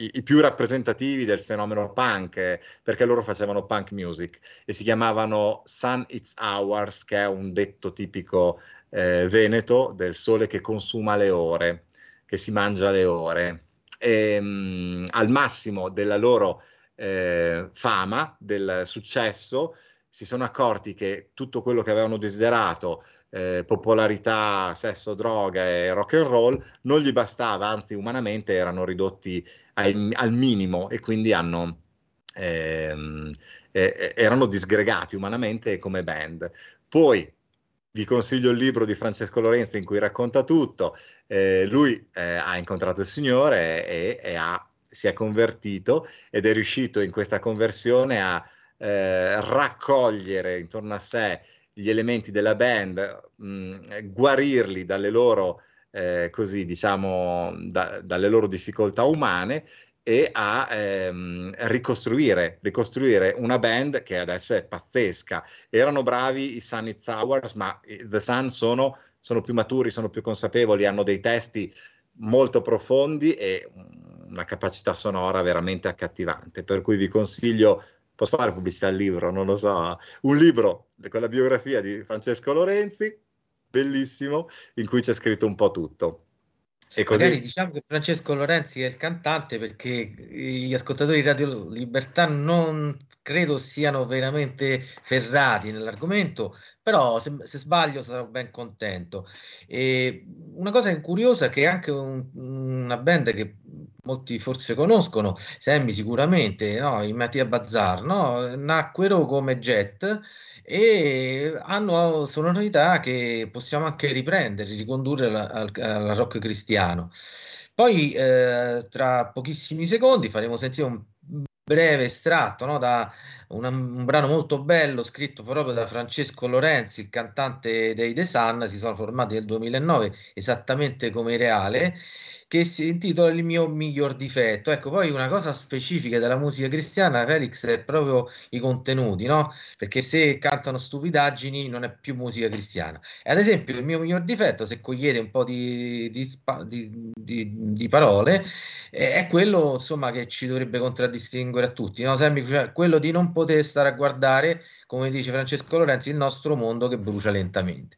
i, i più rappresentativi del fenomeno punk, perché loro facevano punk music e si chiamavano Sun It's Hours, che è un detto tipico eh, veneto del sole che consuma le ore, che si mangia le ore. E, mh, al massimo della loro eh, fama, del successo, si sono accorti che tutto quello che avevano desiderato, eh, popolarità, sesso, droga e rock and roll, non gli bastava, anzi umanamente erano ridotti ai, al minimo e quindi hanno, ehm, eh, erano disgregati umanamente come band. Poi vi consiglio il libro di Francesco Lorenzo in cui racconta tutto. Eh, lui eh, ha incontrato il Signore e, e ha, si è convertito ed è riuscito in questa conversione a eh, raccogliere intorno a sé gli elementi della band, mh, guarirli dalle loro, eh, così, diciamo, da, dalle loro difficoltà umane e a ehm, ricostruire, ricostruire una band che adesso è pazzesca. Erano bravi i Sun It's Hours, ma The Sun sono, sono più maturi, sono più consapevoli, hanno dei testi molto profondi e una capacità sonora veramente accattivante. Per cui vi consiglio, posso fare pubblicità al libro, non lo so, un libro con la biografia di Francesco Lorenzi, bellissimo, in cui c'è scritto un po' tutto. E così... Magari diciamo che Francesco Lorenzi è il cantante perché gli ascoltatori di Radio Libertà non credo siano veramente ferrati nell'argomento, però se, se sbaglio sarò ben contento. E una cosa curiosa è che anche un, una band che molti forse conoscono, Sammy sicuramente, no? i Mattia Bazzar, no? nacquero come Jet e hanno sonorità che possiamo anche riprendere, ricondurre al, al rock cristiano. Poi eh, tra pochissimi secondi faremo sentire un breve estratto no, da un, un, brano molto bello scritto proprio da Francesco Lorenzi, il cantante dei The Sun, si sono formati nel 2009 esattamente come Reale che si intitola Il mio miglior difetto. Ecco, poi una cosa specifica della musica cristiana, Felix, è proprio i contenuti, no? Perché se cantano stupidaggini non è più musica cristiana. E ad esempio, il mio miglior difetto, se cogliete un po' di, di, di, di parole, è quello, insomma, che ci dovrebbe contraddistinguere a tutti, no? Sempre, cioè, quello di non poter stare a guardare, come dice Francesco Lorenzi, il nostro mondo che brucia lentamente.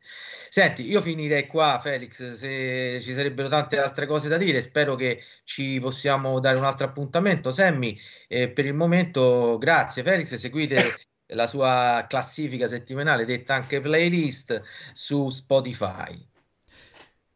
Senti, io finirei qua, Felix, se ci sarebbero tante altre cose da dire, spero che ci possiamo dare un altro appuntamento. Sammy, eh, per il momento grazie Felix, seguite la sua classifica settimanale, detta anche playlist, su Spotify.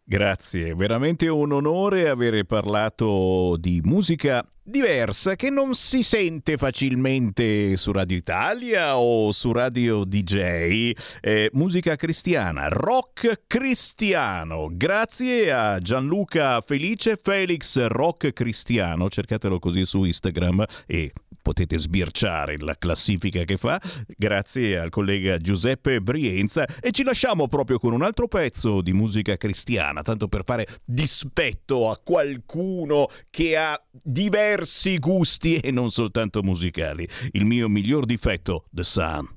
Grazie, veramente un onore avere parlato di musica diversa che non si sente facilmente su Radio Italia o su Radio DJ. Eh, musica cristiana, rock cristiano. Grazie a Gianluca Felice, Felix Rock Cristiano, cercatelo così su Instagram e potete sbirciare la classifica che fa, grazie al collega Giuseppe Brienza e ci lasciamo proprio con un altro pezzo di musica cristiana, tanto per fare dispetto a qualcuno che ha diversi gusti e non soltanto musicali. Il mio miglior difetto, The Sun.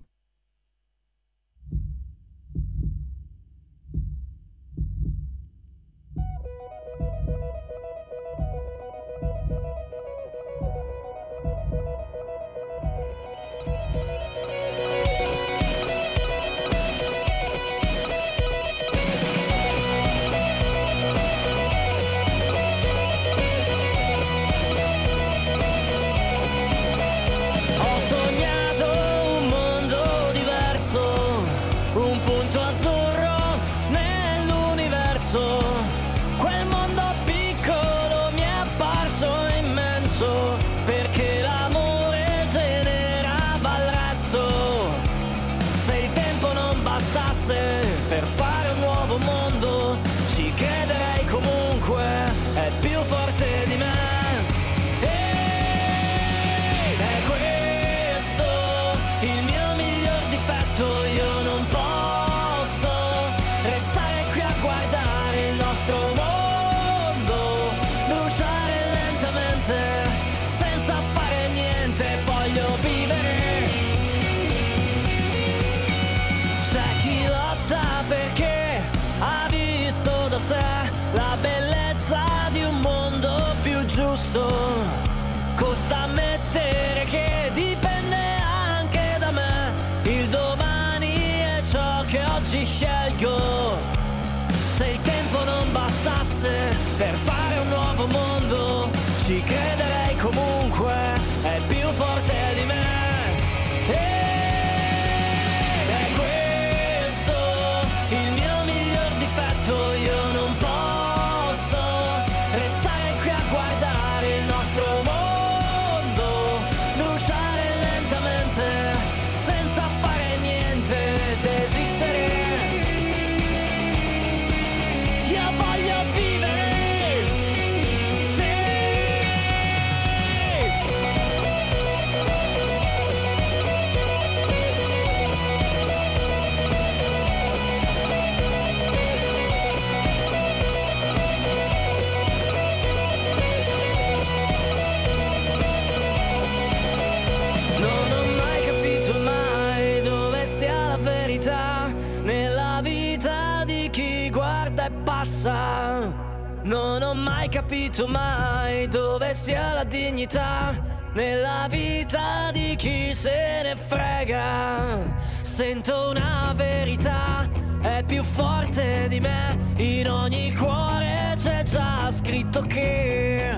Capito mai dove sia la dignità nella vita di chi se ne frega. Sento una verità, è più forte di me, in ogni cuore c'è già scritto che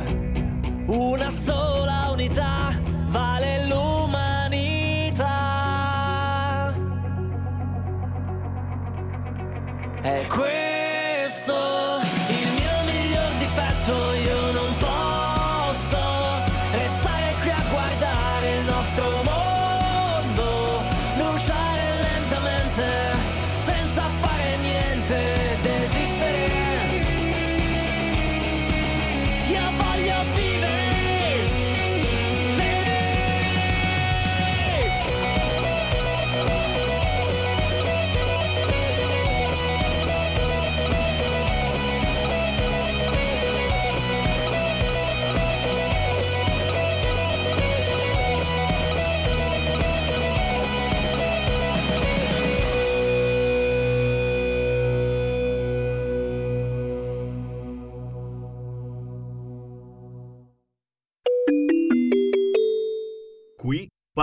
una sola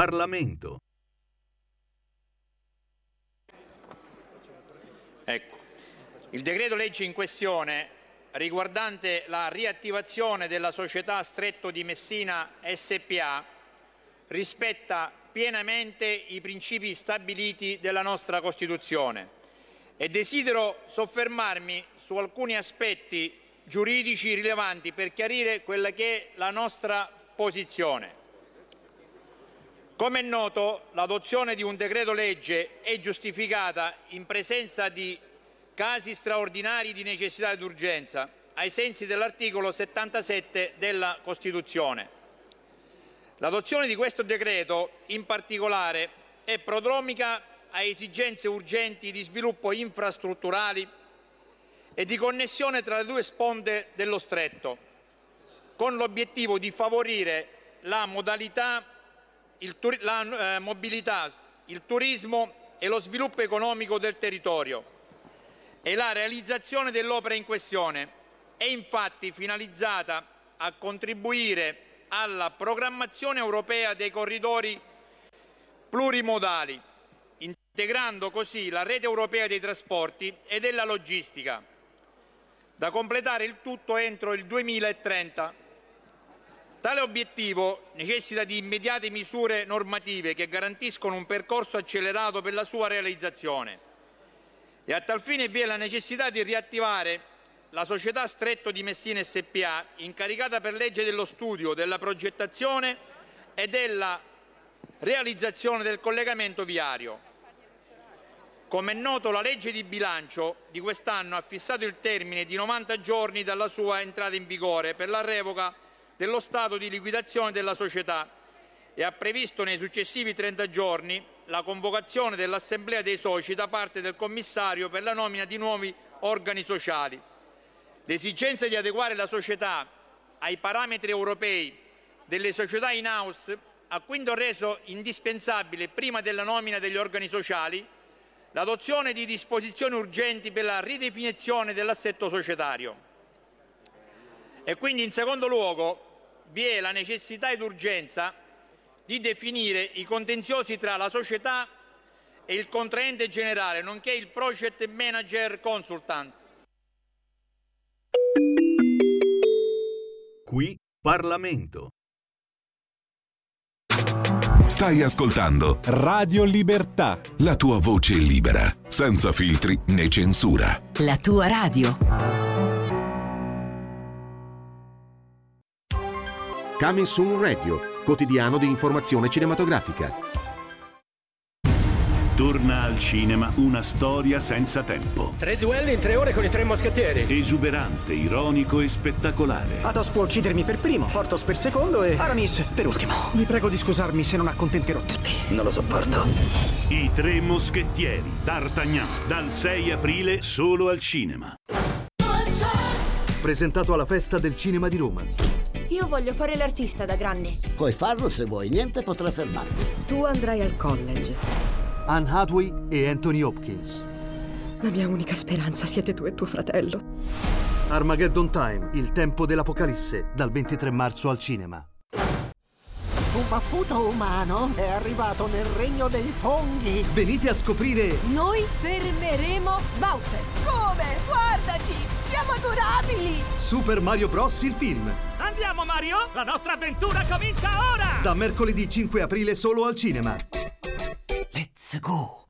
Parlamento. Ecco, il decreto legge in questione riguardante la riattivazione della società Stretto di Messina SPA rispetta pienamente i principi stabiliti della nostra Costituzione e desidero soffermarmi su alcuni aspetti giuridici rilevanti per chiarire quella che è la nostra posizione. Come è noto, l'adozione di un decreto legge è giustificata in presenza di casi straordinari di necessità ed urgenza, ai sensi dell'articolo 77 della Costituzione. L'adozione di questo decreto, in particolare, è prodromica a esigenze urgenti di sviluppo infrastrutturali e di connessione tra le due sponde dello stretto, con l'obiettivo di favorire la modalità la eh, mobilità, il turismo e lo sviluppo economico del territorio e la realizzazione dell'opera in questione è infatti finalizzata a contribuire alla programmazione europea dei corridori plurimodali, integrando così la rete europea dei trasporti e della logistica, da completare il tutto entro il 2030. Tale obiettivo necessita di immediate misure normative che garantiscono un percorso accelerato per la sua realizzazione e a tal fine vi è la necessità di riattivare la società Stretto di Messina SPA, incaricata per legge dello studio, della progettazione e della realizzazione del collegamento viario. Come è noto, la legge di bilancio di quest'anno ha fissato il termine di 90 giorni dalla sua entrata in vigore per la revoca dello stato di liquidazione della società e ha previsto nei successivi 30 giorni la convocazione dell'assemblea dei soci da parte del commissario per la nomina di nuovi organi sociali. L'esigenza di adeguare la società ai parametri europei delle società in house ha quindi reso indispensabile, prima della nomina degli organi sociali, l'adozione di disposizioni urgenti per la ridefinizione dell'assetto societario. E quindi, in secondo luogo, vi è la necessità ed urgenza di definire i contenziosi tra la società e il contraente generale, nonché il project manager consultant. Qui Parlamento. Stai ascoltando Radio Libertà. la tua voce libera, senza filtri né censura. La tua radio. Coming Soon Radio, quotidiano di informazione cinematografica. Torna al cinema una storia senza tempo. Tre duelli in tre ore con i tre moschettieri. Esuberante, ironico e spettacolare. Athos può uccidermi per primo, Portos per secondo e Aramis per ultimo. Vi prego di scusarmi se non accontenterò tutti. Non lo sopporto. I tre moschettieri. D'Artagnan. Dal 6 aprile solo al cinema. Presentato alla Festa del Cinema di Roma. Io voglio fare l'artista da grande. Puoi farlo se vuoi, niente potrà fermarti. Tu andrai al college. Anne Hathaway e Anthony Hopkins. La mia unica speranza siete tu e tuo fratello. Armageddon Time, il tempo dell'Apocalisse, dal 23 marzo al cinema. Un baffuto umano è arrivato nel regno dei funghi. Venite a scoprire Noi fermeremo Bowser. Come? Guardaci! Siamo adorabili! Super Mario Bros. il film. Andiamo Mario, la nostra avventura comincia ora! Da mercoledì 5 aprile solo al cinema. Let's go!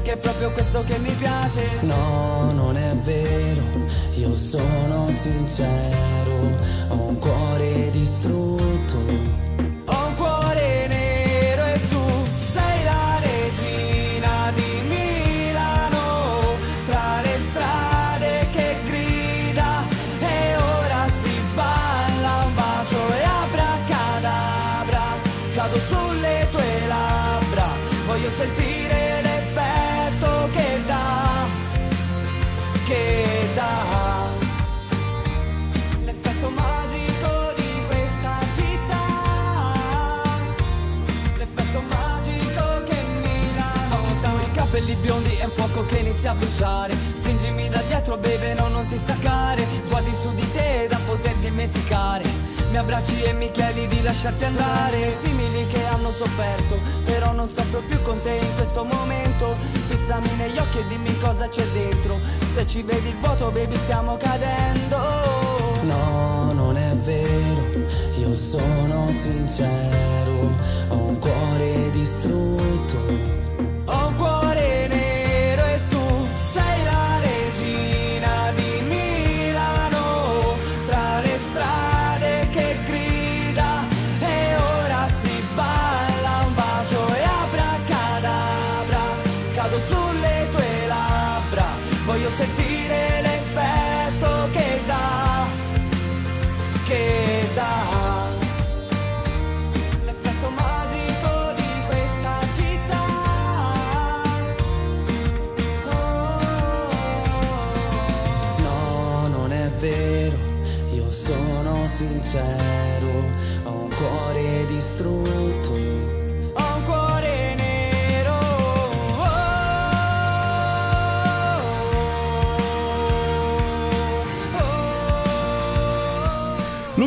Perché è proprio questo che mi piace. No, non è vero, io sono sincero Ho un cuore distrutto fuoco che inizia a bruciare. Stringimi da dietro, baby, no, non ti staccare. Sguardi su di te da poter dimenticare. Mi abbracci e mi chiedi di lasciarti andare. Simili che hanno sofferto Però non soffro più con te in questo momento. Fissami negli occhi e dimmi cosa c'è dentro. Se ci vedi il vuoto baby stiamo cadendo. No, non è vero Io sono sincero. Ho un cuore distrutto sono sincero,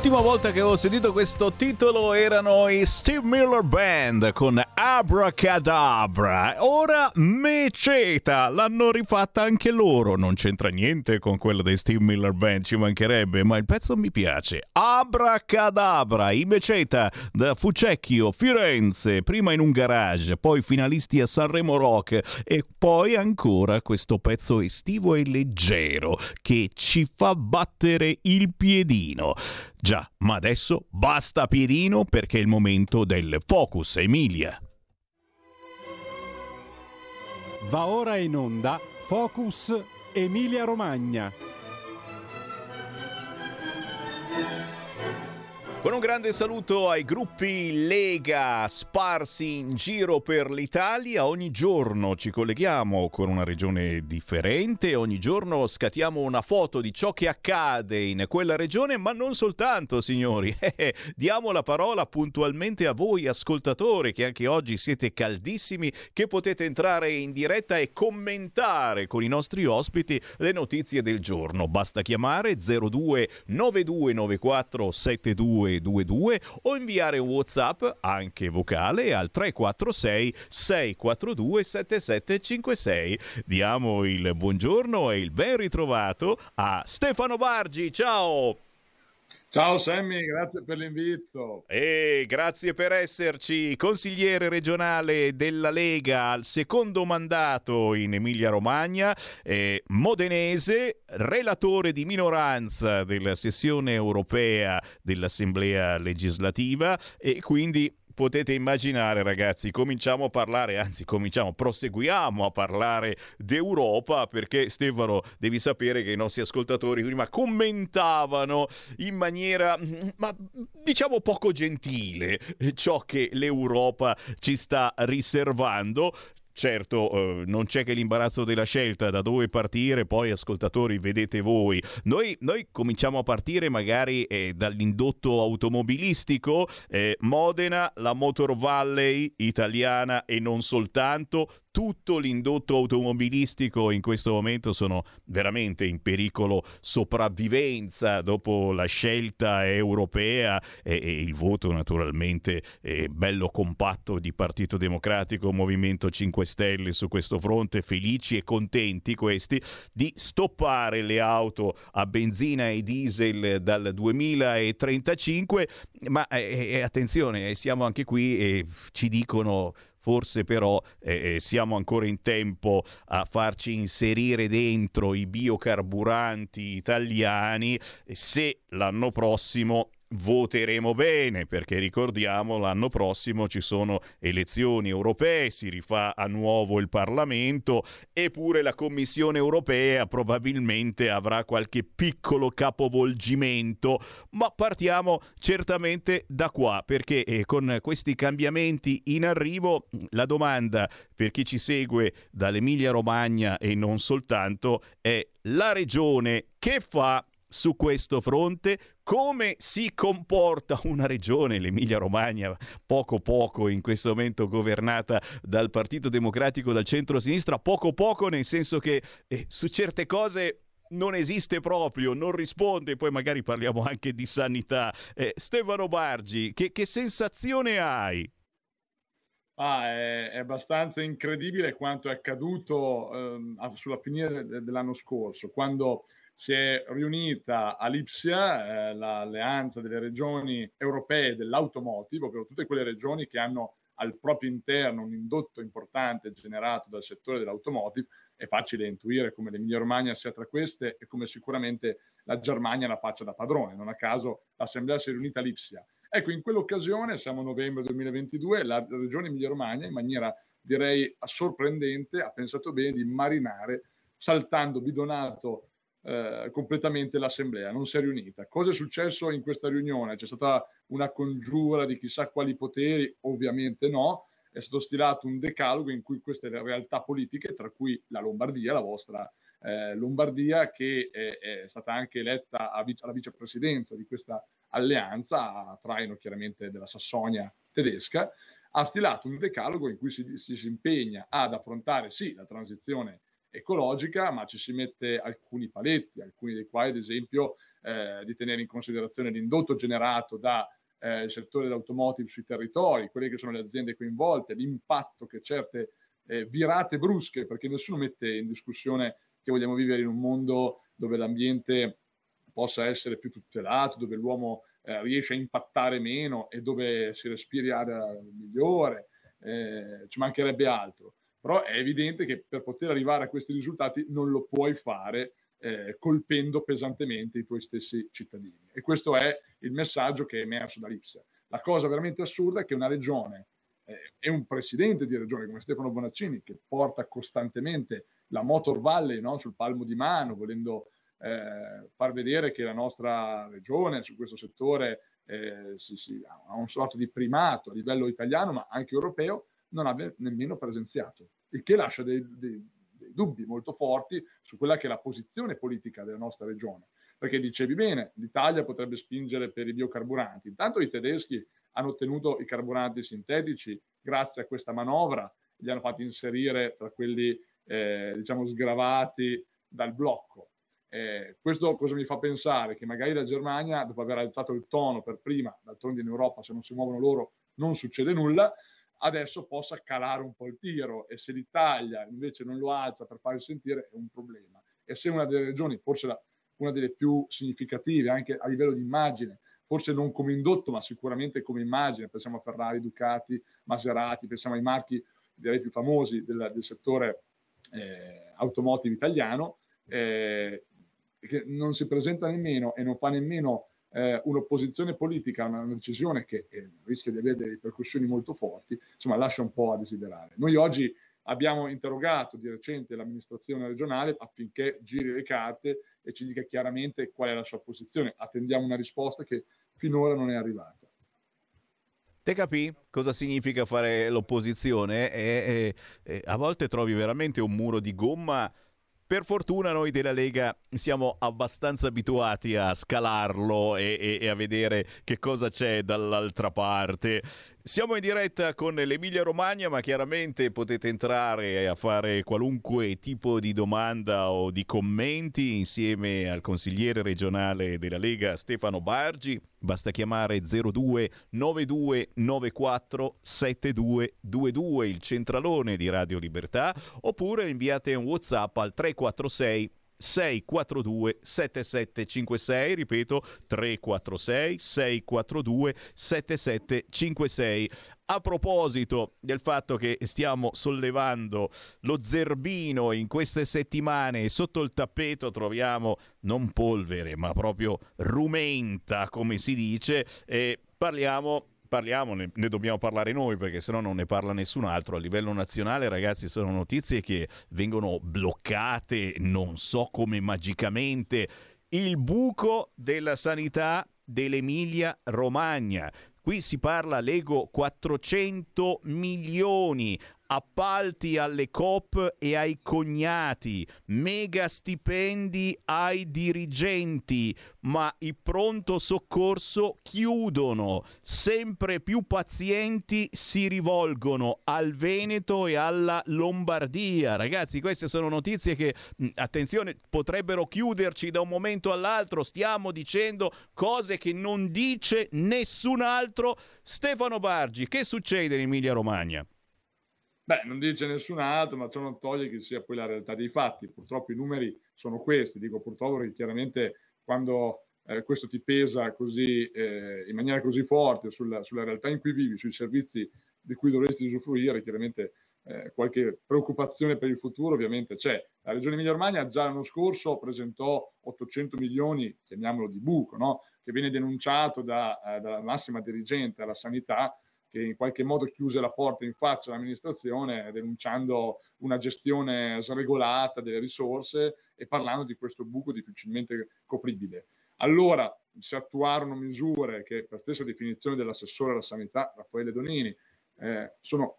L'ultima volta che ho sentito questo titolo erano i Steve Miller Band con Abracadabra. Ora Meceta, l'hanno rifatta anche loro. Non c'entra niente con quello dei Steve Miller Band, ci mancherebbe, ma il pezzo mi piace. Abracadabra, i Meceta da Fucecchio, Firenze, prima in un garage, poi finalisti a Sanremo Rock e poi ancora questo pezzo estivo e leggero che ci fa battere il piedino. Già, ma adesso basta piedino perché è il momento del Focus Emilia. Va ora in onda Focus Emilia Romagna. Con un grande saluto ai gruppi Lega sparsi in giro per l'Italia, ogni giorno ci colleghiamo con una regione differente, ogni giorno scatiamo una foto di ciò che accade in quella regione, ma non soltanto, signori. Diamo la parola puntualmente a voi ascoltatori che anche oggi siete caldissimi, che potete entrare in diretta e commentare con i nostri ospiti le notizie del giorno. Basta chiamare 02 9294 72 22 o inviare un WhatsApp anche vocale al 346 642 7756. Diamo il buongiorno e il ben ritrovato a Stefano Bargi. Ciao! Ciao Sammy, grazie per l'invito. E grazie per esserci, consigliere regionale della Lega al secondo mandato in Emilia-Romagna, eh, modenese, relatore di minoranza della sessione europea dell'Assemblea legislativa e quindi potete immaginare, ragazzi, cominciamo a parlare, anzi, cominciamo, proseguiamo a parlare d'Europa perché Stefano, devi sapere che i nostri ascoltatori prima commentavano in maniera, ma diciamo poco gentile, ciò che l'Europa ci sta riservando. Certo, eh, non c'è che l'imbarazzo della scelta da dove partire, poi ascoltatori vedete voi. Noi, noi cominciamo a partire magari eh, dall'indotto automobilistico, eh, Modena, la Motor Valley italiana e non soltanto, tutto l'indotto automobilistico in questo momento sono veramente in pericolo sopravvivenza dopo la scelta europea e, e il voto naturalmente bello compatto di Partito Democratico, Movimento 5 Stelle su questo fronte, felici e contenti questi di stoppare le auto a benzina e diesel dal 2035, ma eh, eh, attenzione, siamo anche qui e ci dicono Forse però eh, eh, siamo ancora in tempo a farci inserire dentro i biocarburanti italiani se l'anno prossimo voteremo bene perché ricordiamo l'anno prossimo ci sono elezioni europee, si rifà a nuovo il Parlamento eppure la Commissione europea probabilmente avrà qualche piccolo capovolgimento, ma partiamo certamente da qua perché eh, con questi cambiamenti in arrivo la domanda per chi ci segue dall'Emilia Romagna e non soltanto è la regione che fa su questo fronte, come si comporta una regione, l'Emilia Romagna, poco poco in questo momento governata dal Partito Democratico, dal centro-sinistra, poco poco nel senso che eh, su certe cose non esiste proprio, non risponde, poi magari parliamo anche di sanità. Eh, Stefano Bargi, che, che sensazione hai? Ah, è, è, abbastanza incredibile quanto è accaduto ehm, sulla fine dell'anno scorso, quando si è riunita a Lipsia eh, l'alleanza delle regioni europee dell'automotive, ovvero tutte quelle regioni che hanno al proprio interno un indotto importante generato dal settore dell'automotive. È facile intuire come l'Emilia Romagna sia tra queste e come sicuramente la Germania la faccia da padrone. Non a caso l'Assemblea si è riunita a Lipsia. Ecco, in quell'occasione, siamo a novembre 2022, la regione Emilia Romagna, in maniera direi sorprendente, ha pensato bene di marinare saltando bidonato eh, completamente l'assemblea, non si è riunita. Cosa è successo in questa riunione? C'è stata una congiura di chissà quali poteri? Ovviamente no. È stato stilato un decalogo in cui queste realtà politiche, tra cui la Lombardia, la vostra eh, Lombardia, che è, è, stata anche eletta vice, alla vicepresidenza di questa alleanza, a traino chiaramente della Sassonia tedesca, ha stilato un decalogo in cui si, si, si impegna ad affrontare sì la transizione ecologica, ma ci si mette alcuni paletti, alcuni dei quali ad esempio eh, di tenere in considerazione l'indotto generato dal eh, settore dell'automotive sui territori, quelle che sono le aziende coinvolte, l'impatto che certe eh, virate brusche, perché nessuno mette in discussione che vogliamo vivere in un mondo dove l'ambiente possa essere più tutelato, dove l'uomo eh, riesce a impattare meno e dove si respiri aria migliore, eh, ci mancherebbe altro. Però è evidente che per poter arrivare a questi risultati non lo puoi fare eh, colpendo pesantemente i tuoi stessi cittadini. E questo è il messaggio che è emerso da Lipsia. La cosa veramente assurda è che una regione eh, e un presidente di regione come Stefano Bonaccini, che porta costantemente la Motor Valley no, sul palmo di mano, volendo eh, far vedere che la nostra regione su questo settore eh, si, si, ha un sorto di primato a livello italiano, ma anche europeo, non abbia nemmeno presenziato, il che lascia dei, dei, dei dubbi molto forti su quella che è la posizione politica della nostra regione. Perché dicevi bene, l'Italia potrebbe spingere per i biocarburanti. Intanto i tedeschi hanno ottenuto i carburanti sintetici grazie a questa manovra, li hanno fatti inserire tra quelli eh, diciamo sgravati dal blocco. Eh, questo cosa mi fa pensare? Che magari la Germania, dopo aver alzato il tono per prima, d'altronde in Europa se non si muovono loro non succede nulla, adesso possa calare un po' il tiro e se l'Italia invece non lo alza per farsi sentire è un problema. E se una delle regioni, forse la, una delle più significative anche a livello di immagine, forse non come indotto ma sicuramente come immagine, pensiamo a Ferrari, Ducati, Maserati, pensiamo ai marchi direi più famosi del, del settore eh, automotive italiano, eh, che non si presenta nemmeno e non fa nemmeno eh, un'opposizione politica a una decisione che eh, rischia di avere delle ripercussioni molto forti, insomma lascia un po' a desiderare. Noi oggi abbiamo interrogato di recente l'amministrazione regionale affinché giri le carte e ci dica chiaramente qual è la sua posizione. Attendiamo una risposta che finora non è arrivata. Te capì cosa significa fare l'opposizione? E, e, e a volte trovi veramente un muro di gomma per fortuna noi della Lega siamo abbastanza abituati a scalarlo e, e, e, a vedere che cosa c'è dall'altra parte. Siamo in diretta con l'Emilia Romagna, ma chiaramente potete entrare a fare qualunque tipo di domanda o di commenti insieme al consigliere regionale della Lega Stefano Bargi. Basta chiamare 02 92 94 7222, il centralone di Radio Libertà, oppure inviate un WhatsApp al 346 642 7756, ripeto 346 642 7756. A proposito del fatto che stiamo sollevando lo zerbino in queste settimane sotto il tappeto troviamo non polvere ma proprio rumenta come si dice e parliamo parliamo, ne, ne, dobbiamo parlare noi perché se no non ne parla nessun altro. A livello nazionale, ragazzi, sono notizie che vengono bloccate, non so come magicamente. Il buco della sanità dell'Emilia Romagna. Qui si parla, leggo, 400 milioni appalti alle COP e ai cognati, mega stipendi ai dirigenti, ma i pronto soccorso chiudono, sempre più pazienti si rivolgono al Veneto e alla Lombardia. Ragazzi, queste sono notizie che, attenzione, potrebbero chiuderci da un momento all'altro, stiamo dicendo cose che non dice nessun altro. Stefano Bargi, che succede in Emilia Romagna? Beh, non dice nessun altro, ma ciò non toglie che sia poi la realtà dei fatti. Purtroppo i numeri sono questi. Dico purtroppo perché chiaramente quando eh, questo ti pesa così, eh, in maniera così forte sulla, sulla, realtà in cui vivi, sui servizi di cui dovresti usufruire, chiaramente eh, qualche preoccupazione per il futuro ovviamente c'è. La Regione Emilia-Romagna già l'anno scorso presentò 800 milioni, chiamiamolo di buco, no? che viene denunciato da, eh, dalla massima dirigente alla sanità che in qualche modo chiuse la porta in faccia all'amministrazione denunciando una gestione sregolata delle risorse e parlando di questo buco difficilmente copribile. Allora si attuarono misure che per stessa definizione dell'assessore alla sanità Raffaele Donini eh, sono,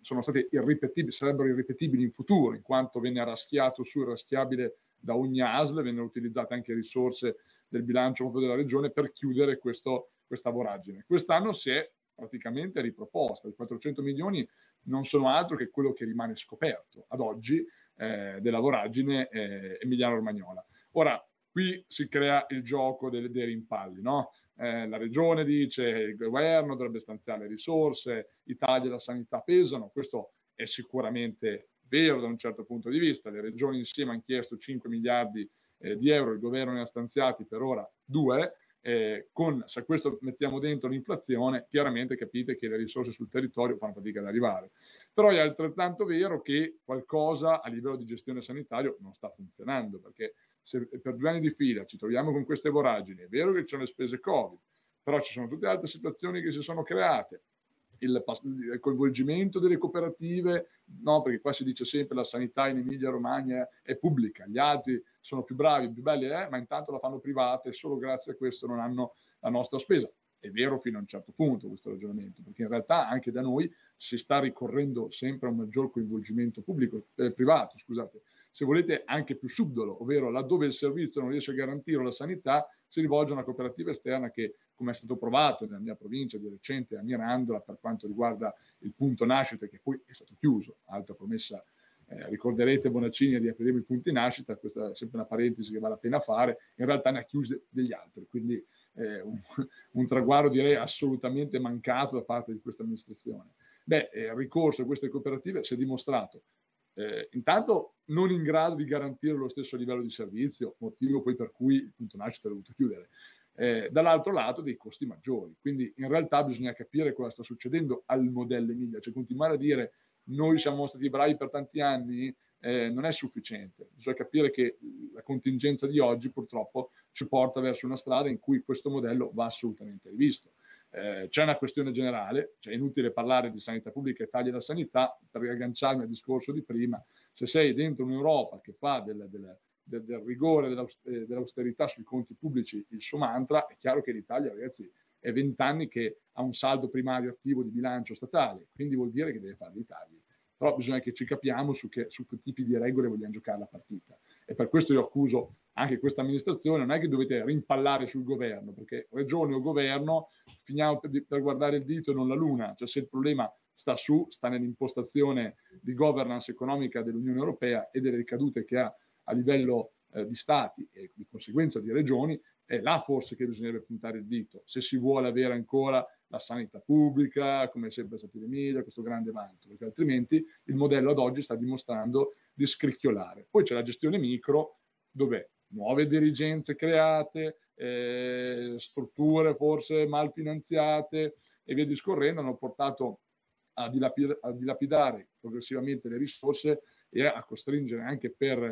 sono, state irripetibili, sarebbero irripetibili in futuro, in quanto venne arraschiato su irraschiabile da ogni ASL, vennero utilizzate anche risorse del bilancio proprio della regione per chiudere questo, questa voragine. Quest'anno si è praticamente riproposta. I 400 milioni non sono altro che quello che rimane scoperto ad oggi, eh, della voragine eh, emiliano-romagnola. Ora, qui si crea il gioco dei, dei rimpalli, no? Eh, la regione dice il governo dovrebbe stanziare risorse, i tagli alla sanità pesano, questo è sicuramente vero da un certo punto di vista, le regioni insieme hanno chiesto 5 miliardi eh, di euro, il governo ne ha stanziati per ora 2, eh, con, se questo mettiamo dentro l'inflazione, chiaramente capite che le risorse sul territorio fanno fatica ad arrivare. Però è altrettanto vero che qualcosa a livello di gestione sanitario non sta funzionando, perché se per due anni di fila ci troviamo con queste voragini, è vero che ci sono le spese Covid, però ci sono tutte altre situazioni che si sono create, il, coinvolgimento delle cooperative, no, perché qua si dice sempre la sanità in Emilia-Romagna è pubblica, gli altri sono più bravi, più belli, eh, ma intanto la fanno privata e solo grazie a questo non hanno la nostra spesa. È vero fino a un certo punto questo ragionamento, perché in realtà anche da noi si sta ricorrendo sempre a un maggior coinvolgimento pubblico, eh, privato, scusate, se volete anche più subdolo, ovvero laddove il servizio non riesce a garantire la sanità, si rivolge a una cooperativa esterna che, come è stato provato nella mia provincia di recente a Mirandola per quanto riguarda il punto nascita, che poi è stato chiuso, altra promessa. Eh, ricorderete Bonaccini di aprire i punti nascita, questa è sempre una parentesi che vale la pena fare, in realtà ne ha chiuse degli altri, quindi eh, un, un traguardo direi assolutamente mancato da parte di questa amministrazione. Beh, eh, il ricorso a queste cooperative si è dimostrato eh, intanto non in grado di garantire lo stesso livello di servizio, motivo poi per cui il punto nascita è dovuto chiudere. Eh, dall'altro lato dei costi maggiori. Quindi in realtà bisogna capire cosa sta succedendo al modello Emilia, cioè continuare a dire noi siamo stati bravi per tanti anni eh, non è sufficiente, bisogna capire che la contingenza di oggi purtroppo ci porta verso una strada in cui questo modello va assolutamente rivisto. Eh, c'è una questione generale, cioè è inutile parlare di sanità pubblica e tagli alla sanità per riagganciarmi al discorso di prima, se sei dentro un'Europa che fa del, del, del, del rigore, eh, dell'austerità sui conti pubblici il suo mantra, è chiaro che l'Italia, ragazzi, è vent'anni che ha un saldo primario attivo di bilancio statale, quindi vuol dire che deve fare dei tagli. Però bisogna che ci capiamo su che, su che tipi di regole vogliamo giocare la partita. E per questo io accuso anche questa amministrazione, non è che dovete rimpallare sul governo, perché regione o governo finiamo per, per guardare il dito e non la luna, cioè se il problema sta su, sta nell'impostazione di governance economica dell'Unione Europea e delle ricadute che ha a livello eh, di stati e di conseguenza di regioni, è là forse che bisognerebbe puntare il dito, se si vuole avere ancora la sanità pubblica, come è sempre stato in Emilia, questo grande vanto, perché altrimenti il modello ad oggi sta dimostrando di scricchiolare. Poi c'è la gestione micro, dove nuove dirigenze create, eh, strutture forse mal finanziate e via discorrendo hanno portato a, dilapid- a, dilapidare progressivamente le risorse e a costringere anche per,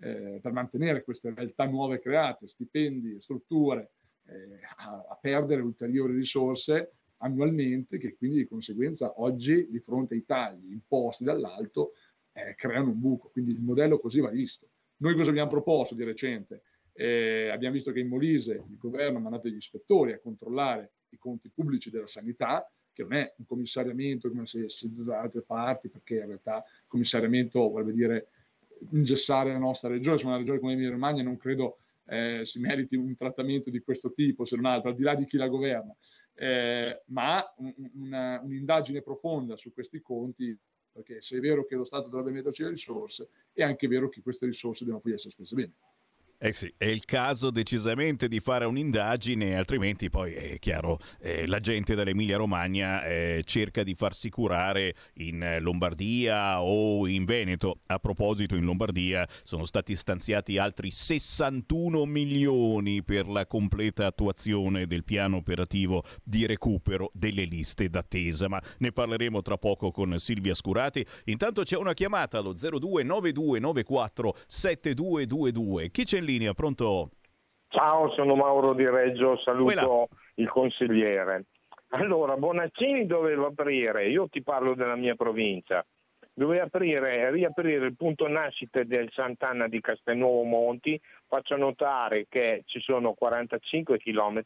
eh, per mantenere queste realtà nuove create, stipendi, strutture, eh, a, a perdere ulteriori risorse annualmente che quindi di conseguenza oggi di fronte ai tagli imposti dall'alto eh, creano un buco. Quindi il modello così va visto. Noi cosa abbiamo proposto di recente? Eh, abbiamo visto che in Molise il governo ha mandato degli ispettori a controllare i conti pubblici della sanità, che non è un commissariamento come se si da altre parti, perché in realtà il commissariamento vorrebbe dire ingessare la nostra regione, se una regione come Emilia Romagna non credo eh, si meriti un trattamento di questo tipo, se non altro, al di là di chi la governa, eh, ma un, una, un'indagine profonda su questi conti perché se è vero che lo Stato dovrebbe metterci le risorse, è anche vero che queste risorse devono poi essere spese bene. Eh sì, è il caso decisamente di fare un'indagine, altrimenti poi è chiaro, eh, la gente dell'Emilia Romagna eh, cerca di farsi curare in Lombardia o in Veneto. A proposito, in Lombardia sono stati stanziati altri 61 milioni per la completa attuazione del piano operativo di recupero delle liste d'attesa, ma ne parleremo tra poco con Silvia Scurati. Intanto c'è una chiamata allo 029294 7222. Chi c'è in linea, pronto? Ciao, sono Mauro Di Reggio, saluto il consigliere. Allora, Bonaccini doveva aprire, io ti parlo della mia provincia, doveva aprire, riaprire il punto nascita del Sant'Anna di Castelnuovo Monti, faccio notare che ci sono 45 km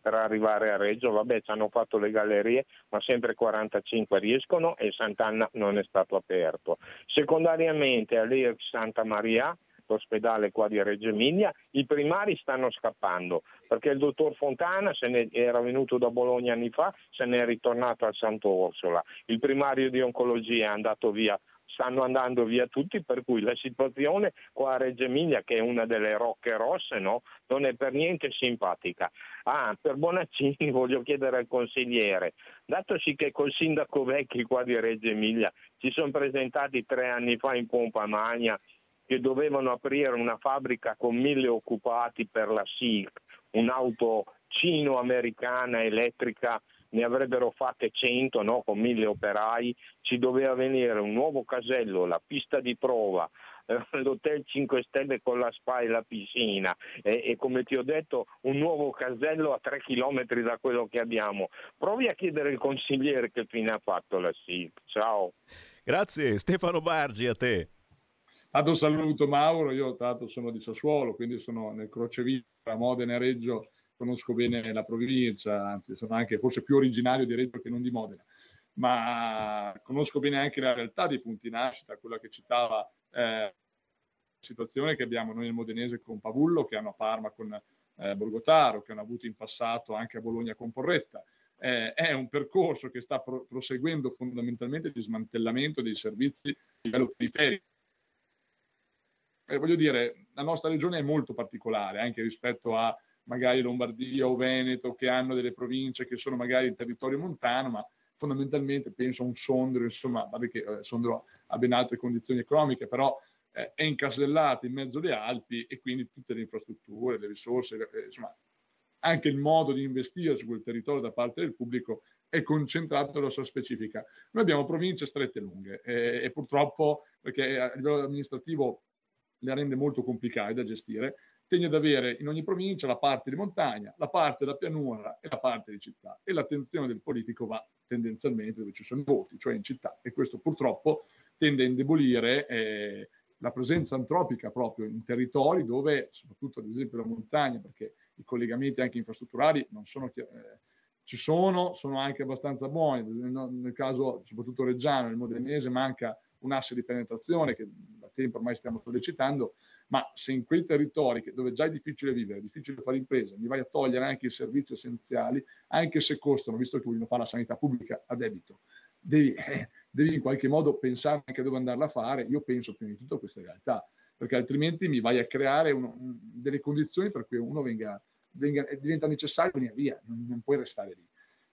per arrivare a Reggio, vabbè ci hanno fatto le gallerie, ma sempre 45 riescono e Sant'Anna non è stato aperto. Secondariamente all'EX Santa Maria l'ospedale qua di Reggio Emilia, i primari stanno scappando perché il dottor Fontana era venuto da Bologna anni fa, se ne è ritornato al Santo Orsola, il primario di oncologia è andato via stanno andando via tutti, per cui la situazione qua a Reggio Emilia, che è una delle rocche rosse, no? non è per niente simpatica. Ah, per Bonaccini voglio chiedere al consigliere, datosi che col sindaco Vecchi qua di Reggio Emilia ci sono presentati tre anni fa in Pompa Magna che dovevano aprire una fabbrica con mille occupati per la SIC, un'auto cino-americana elettrica ne avrebbero fatte 100 no? con mille operai, ci doveva venire un nuovo casello, la pista di prova, eh, l'hotel 5 stelle con la spa e la piscina e, e, come ti ho detto un nuovo casello a 3 km da quello che abbiamo. Provi a chiedere il consigliere che fine ha fatto la SIP. Ciao. Grazie Stefano Bargi, a te. Tanto saluto Mauro, io tra l'altro sono di Sassuolo, quindi sono nel crocevia Modena e Reggio conosco bene la provincia, anzi sono anche forse più originario di Reggio che non di Modena, ma conosco bene anche la realtà dei punti nascita, quella che citava eh, situazione che abbiamo noi nel Modenese con Pavullo, che hanno a Parma con eh, Borgotaro, che hanno avuto in passato anche a Bologna con Porretta. Eh, è un percorso che sta pro- proseguendo fondamentalmente di smantellamento dei servizi a livello periferico. Eh, voglio dire, la nostra regione è molto particolare anche rispetto a magari Lombardia o Veneto, che hanno delle province che sono magari in territorio montano, ma fondamentalmente penso a un Sondrio, insomma, vabbè che eh, Sondrio ha ben altre condizioni economiche, però eh, è incasellato in mezzo alle Alpi e quindi tutte le infrastrutture, le risorse, eh, insomma, anche il modo di investire su quel territorio da parte del pubblico è concentrato nella sua specifica. Noi abbiamo province strette e lunghe e, e purtroppo, perché a livello amministrativo le rende molto complicate da gestire, tende ad avere in ogni provincia la parte di montagna, la parte della pianura e la parte di città. E l'attenzione del politico va tendenzialmente dove ci sono i voti, cioè in città. E questo purtroppo tende a indebolire eh, la presenza antropica proprio in territori dove, soprattutto ad esempio la montagna, perché i collegamenti anche infrastrutturali non sono eh, ci sono, sono anche abbastanza buoni. Nel, nel caso soprattutto reggiano, nel modenese, manca un asse di penetrazione che da tempo ormai stiamo sollecitando, ma se in quei territori dove già è difficile vivere, è difficile fare impresa, mi vai a togliere anche i servizi essenziali, anche se costano, visto che vogliono fare la sanità pubblica a debito, devi, eh, devi in qualche modo pensare anche dove andarla a fare, io penso prima di tutto a queste realtà, perché altrimenti mi vai a creare uno, delle condizioni per cui uno venga, venga, diventa necessario venire via, non, non puoi restare lì.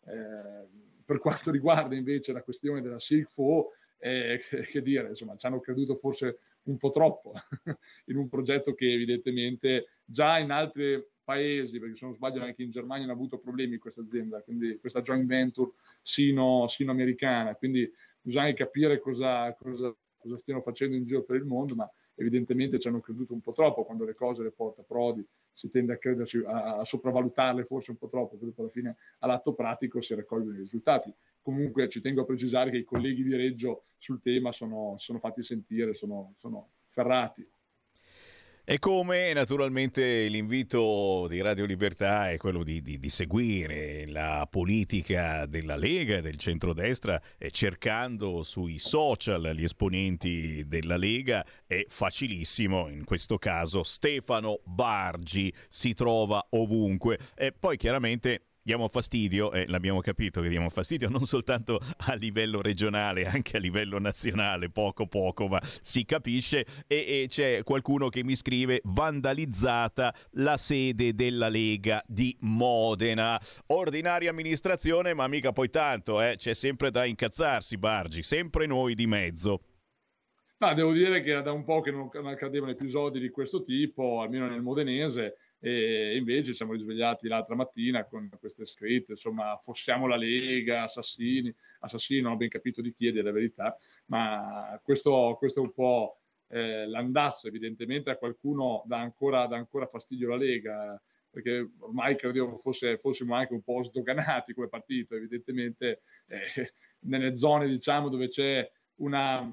Eh, per quanto riguarda invece la questione della SIGFO, eh, che, dire, insomma, ci hanno creduto forse un po' troppo in un progetto che evidentemente già in altri paesi, perché se non sbaglio anche in Germania hanno avuto problemi questa azienda, quindi questa joint venture sino, sino americana, quindi bisogna capire cosa, cosa, cosa, stiano facendo in giro per il mondo, ma evidentemente ci hanno creduto un po' troppo quando le cose le porta Prodi, si tende a crederci, a, a sopravvalutarle forse un po' troppo, poi alla fine all'atto pratico si raccolgono i risultati. Comunque ci tengo a precisare che i colleghi di Reggio sul tema sono, sono fatti sentire, sono, sono ferrati. E come naturalmente l'invito di Radio Libertà è quello di, di, di, seguire la politica della Lega e del centrodestra eh, cercando sui social gli esponenti della Lega. È facilissimo, in questo caso Stefano Bargi si trova ovunque. E poi chiaramente diamo fastidio, e l'abbiamo capito che diamo fastidio non soltanto a livello regionale, anche a livello nazionale, poco poco, ma si capisce. E, e c'è qualcuno che mi scrive: vandalizzata la sede della Lega di Modena. Ordinaria amministrazione, ma mica poi tanto, eh? c'è sempre da incazzarsi, Bargi, sempre noi di mezzo. Ma devo dire che era da un po' che non accadevano episodi di questo tipo, almeno nel modenese e invece siamo risvegliati l'altra mattina con queste scritte, insomma, fossiamo la Lega, assassini, assassini, non ho ben capito di chi è della verità, ma questo, questo è un po' eh, l'andazzo, evidentemente a qualcuno dà ancora, dà ancora fastidio la Lega, perché ormai credevo fosse, fossimo anche un po' sdoganati come partito, evidentemente eh, nelle zone diciamo dove c'è una,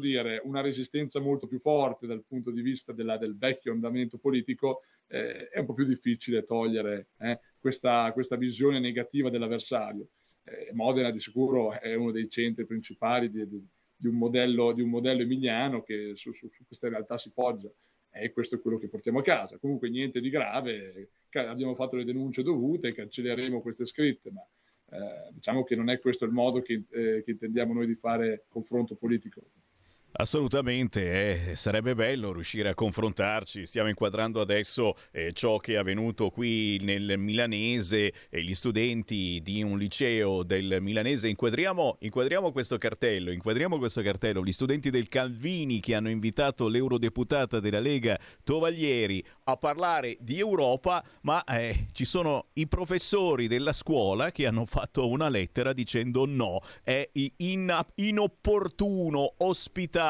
dire, una resistenza molto più forte dal punto di vista della, del vecchio andamento politico, eh, è un po' più difficile togliere eh, questa, questa, visione negativa dell'avversario. Eh, Modena di sicuro è uno dei centri principali di, di, di, un, modello, di un, modello, emiliano che su, su, su queste realtà si poggia e questo è quello che portiamo a casa. Comunque niente di grave, abbiamo fatto le denunce dovute, cancelleremo queste scritte, ma diciamo che non è questo il modo che, eh, che intendiamo noi di fare confronto politico. Assolutamente, eh, sarebbe bello riuscire a confrontarci. Stiamo inquadrando adesso eh, ciò che è avvenuto qui nel Milanese e gli studenti di un liceo del Milanese. Inquadriamo, inquadriamo questo cartello, inquadriamo questo cartello. Gli studenti del Calvini che hanno invitato l'eurodeputata della Lega Tovaglieri a parlare di Europa, ma eh, ci sono i professori della scuola che hanno fatto una lettera dicendo no, è in- inopportuno ospitare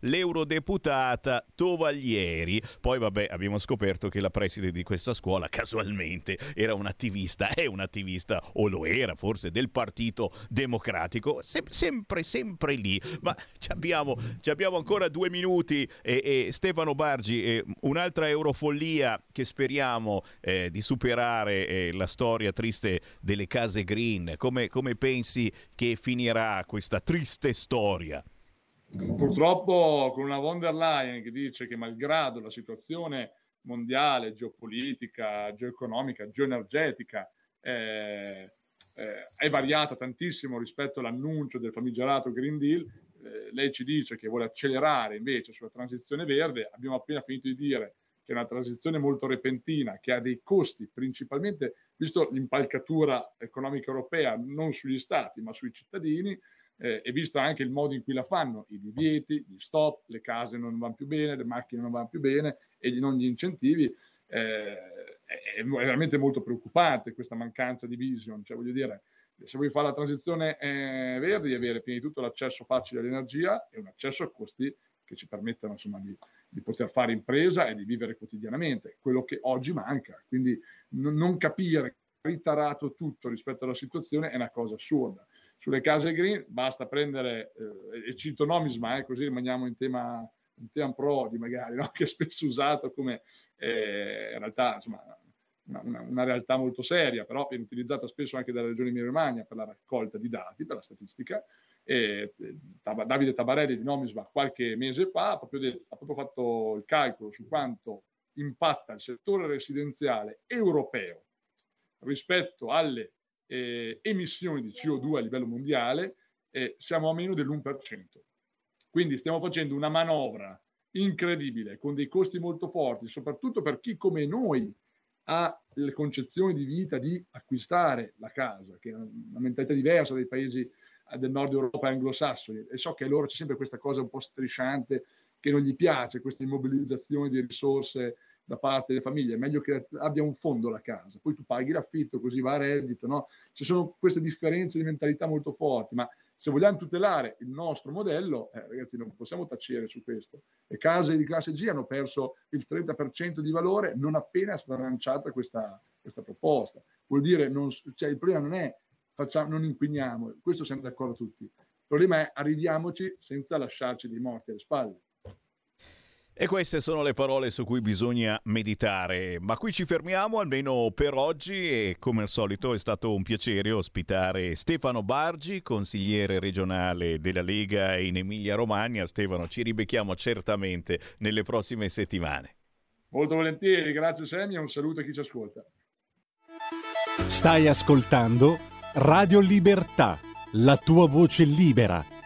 l'eurodeputata Tovaglieri. Poi vabbè abbiamo scoperto che la preside di questa scuola casualmente era un attivista, è un attivista o lo era forse del Partito Democratico, Sem- sempre sempre lì. Ma ci abbiamo, ci abbiamo ancora due minuti e, e Stefano Bargi, eh, un'altra eurofollia che speriamo eh, di superare eh, la storia triste delle case green. Come, come pensi che finirà questa triste storia? Purtroppo con una von der Leyen che dice che malgrado la situazione mondiale, geopolitica, geoeconomica, geoenergetica eh, eh, è variata tantissimo rispetto all'annuncio del famigerato Green Deal, eh, lei ci dice che vuole accelerare invece sulla transizione verde, abbiamo appena finito di dire che è una transizione molto repentina, che ha dei costi principalmente, visto l'impalcatura economica europea, non sugli stati ma sui cittadini, eh, e visto anche il modo in cui la fanno, i divieti, gli stop, le case non vanno più bene, le macchine non vanno più bene e non gli incentivi, eh, è, veramente molto preoccupante questa mancanza di vision. Cioè, voglio dire, se vuoi fare la transizione eh, verde, devi avere prima di tutto l'accesso facile all'energia e un accesso a costi che ci permettano insomma, di, di, poter fare impresa e di vivere quotidianamente, quello che oggi manca. Quindi non capire ritarato tutto rispetto alla situazione è una cosa assurda sulle case green basta prendere, eh, e cito Nomisma, eh, così rimaniamo in tema, in tema Prodi magari, no? che è spesso usato come eh, in realtà insomma, una, una, una, realtà molto seria, però viene utilizzata spesso anche dalla Regione Emilia Romagna per la raccolta di dati, per la statistica. E, eh, Davide Tabarelli di Nomisma qualche mese fa ha proprio, detto, ha proprio fatto il calcolo su quanto impatta il settore residenziale europeo rispetto alle eh, emissioni di CO2 a livello mondiale, eh, siamo a meno dell'1%. Quindi stiamo facendo una manovra incredibile, con dei costi molto forti, soprattutto per chi come noi ha le concezioni di vita di acquistare la casa, che è una mentalità diversa dai paesi del nord Europa anglosassoni. E so che a loro c'è sempre questa cosa un po' strisciante che non gli piace, questa immobilizzazione di risorse da parte delle famiglie, è meglio che abbia un fondo la casa, poi tu paghi l'affitto, così va a reddito, no? Ci sono queste differenze di mentalità molto forti, ma se vogliamo tutelare il nostro modello, eh, ragazzi, non possiamo tacere su questo. Le case di classe G hanno perso il 30% di valore non appena è stata lanciata questa, questa proposta. Vuol dire, non, cioè, il problema non è facciamo, non inquiniamo, questo siamo d'accordo tutti. Il problema è arriviamoci senza lasciarci dei morti alle spalle. E queste sono le parole su cui bisogna meditare. Ma qui ci fermiamo almeno per oggi e come al solito è stato un piacere ospitare Stefano Bargi, consigliere regionale della Lega in Emilia Romagna. Stefano, ci ribecchiamo certamente nelle prossime settimane. Molto volentieri, grazie e un saluto a chi ci ascolta. Stai ascoltando Radio Libertà, la tua voce libera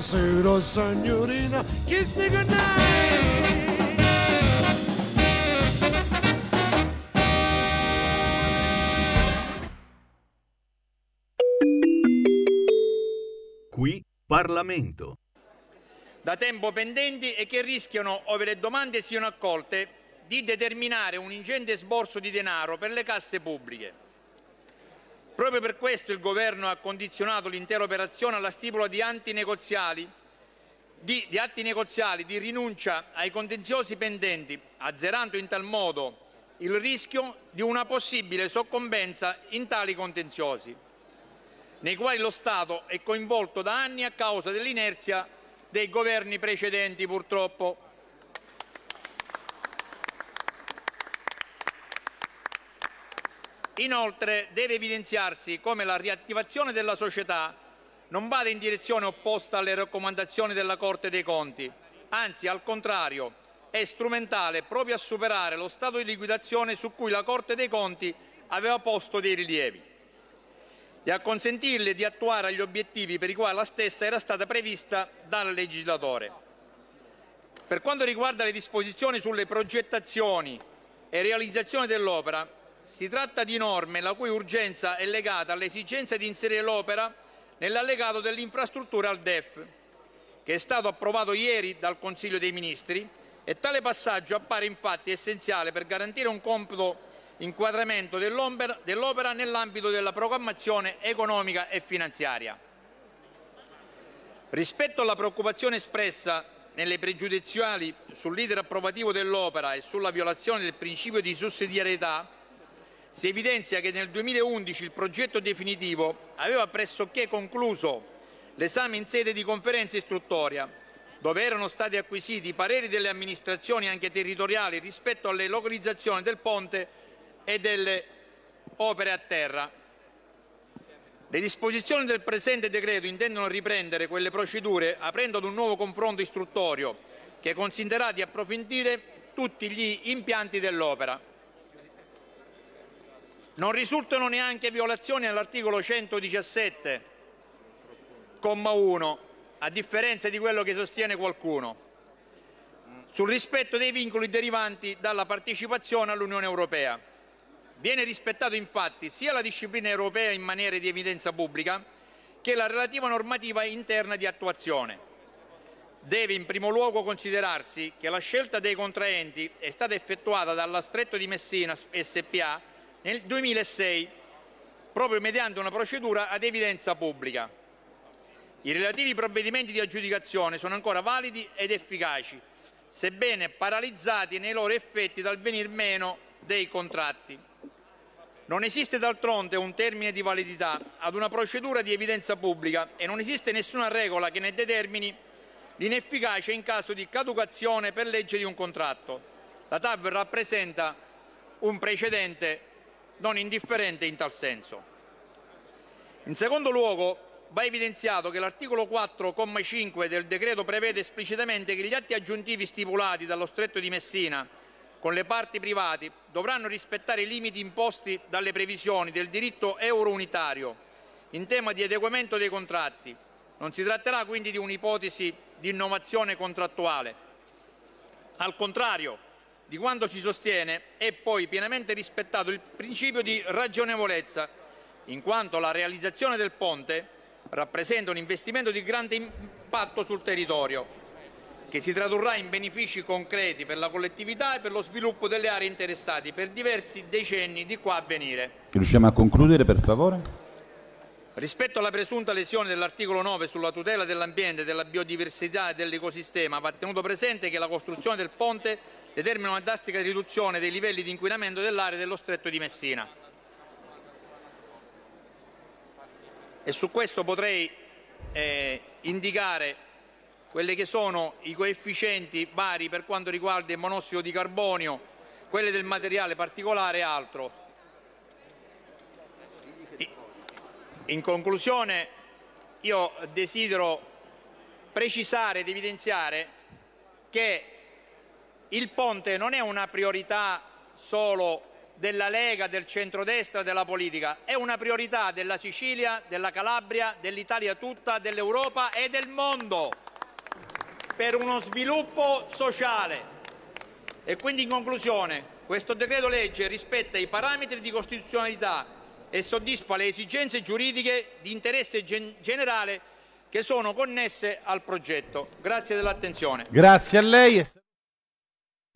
Buonasera signorina, kiss me goodnight. Qui Parlamento. Da tempo pendenti e che rischiano, ove le domande siano accolte, di determinare un ingente sborso di denaro per le casse pubbliche. Proprio per questo il Governo ha condizionato l'intera operazione alla stipula di, di, di atti negoziali di rinuncia ai contenziosi pendenti, azzerando in tal modo il rischio di una possibile soccombenza in tali contenziosi, nei quali lo Stato è coinvolto da anni a causa dell'inerzia dei governi precedenti purtroppo. Inoltre deve evidenziarsi come la riattivazione della società non vada in direzione opposta alle raccomandazioni della Corte dei Conti, anzi al contrario è strumentale proprio a superare lo stato di liquidazione su cui la Corte dei Conti aveva posto dei rilievi e a consentirle di attuare gli obiettivi per i quali la stessa era stata prevista dal legislatore. Per quanto riguarda le disposizioni sulle progettazioni e realizzazione dell'opera, si tratta di norme la cui urgenza è legata all'esigenza di inserire l'opera nell'allegato dell'infrastruttura al DEF, che è stato approvato ieri dal Consiglio dei Ministri e tale passaggio appare infatti essenziale per garantire un compito inquadramento dell'opera nell'ambito della programmazione economica e finanziaria. Rispetto alla preoccupazione espressa nelle pregiudiziali sull'iter approvativo dell'opera e sulla violazione del principio di sussidiarietà, si evidenzia che nel 2011 il progetto definitivo aveva pressoché concluso l'esame in sede di conferenza istruttoria, dove erano stati acquisiti i pareri delle amministrazioni anche territoriali rispetto alle localizzazioni del ponte e delle opere a terra. Le disposizioni del presente decreto intendono riprendere quelle procedure aprendo ad un nuovo confronto istruttorio che consentirà di approfondire tutti gli impianti dell'opera. Non risultano neanche violazioni all'articolo 117, comma 1, a differenza di quello che sostiene qualcuno, sul rispetto dei vincoli derivanti dalla partecipazione all'Unione Europea. Viene rispettato infatti sia la disciplina europea in maniera di evidenza pubblica che la relativa normativa interna di attuazione. Deve in primo luogo considerarsi che la scelta dei contraenti è stata effettuata dalla Stretto di Messina SPA nel 2006 proprio mediante una procedura ad evidenza pubblica. I relativi provvedimenti di aggiudicazione sono ancora validi ed efficaci, sebbene paralizzati nei loro effetti dal venir meno dei contratti. Non esiste d'altronde un termine di validità ad una procedura di evidenza pubblica e non esiste nessuna regola che ne determini l'inefficacia in caso di caducazione per legge di un contratto. La TAV rappresenta un precedente non indifferente in tal senso. In secondo luogo, va evidenziato che l'articolo 4,5 del decreto prevede esplicitamente che gli atti aggiuntivi stipulati dallo Stretto di Messina con le parti private dovranno rispettare i limiti imposti dalle previsioni del diritto euro-unitario in tema di adeguamento dei contratti. Non si tratterà quindi di un'ipotesi di innovazione contrattuale. Al contrario di quanto si sostiene, è poi pienamente rispettato il principio di ragionevolezza, in quanto la realizzazione del ponte rappresenta un investimento di grande impatto sul territorio che si tradurrà in benefici concreti per la collettività e per lo sviluppo delle aree interessate per diversi decenni di qua a venire. Riusciamo a concludere, per favore? Rispetto alla presunta lesione dell'articolo 9 sulla tutela dell'ambiente, della biodiversità e dell'ecosistema, va tenuto presente che la costruzione del ponte determina una drastica riduzione dei livelli di inquinamento dell'area dello stretto di Messina. E su questo potrei eh, indicare quelli che sono i coefficienti vari per quanto riguarda il monossido di carbonio, quelli del materiale particolare e altro. In conclusione io desidero precisare ed evidenziare che il ponte non è una priorità solo della Lega, del centrodestra, della politica, è una priorità della Sicilia, della Calabria, dell'Italia tutta, dell'Europa e del mondo per uno sviluppo sociale. E quindi in conclusione, questo decreto legge rispetta i parametri di costituzionalità e soddisfa le esigenze giuridiche di interesse gen- generale che sono connesse al progetto. Grazie dell'attenzione. Grazie a lei.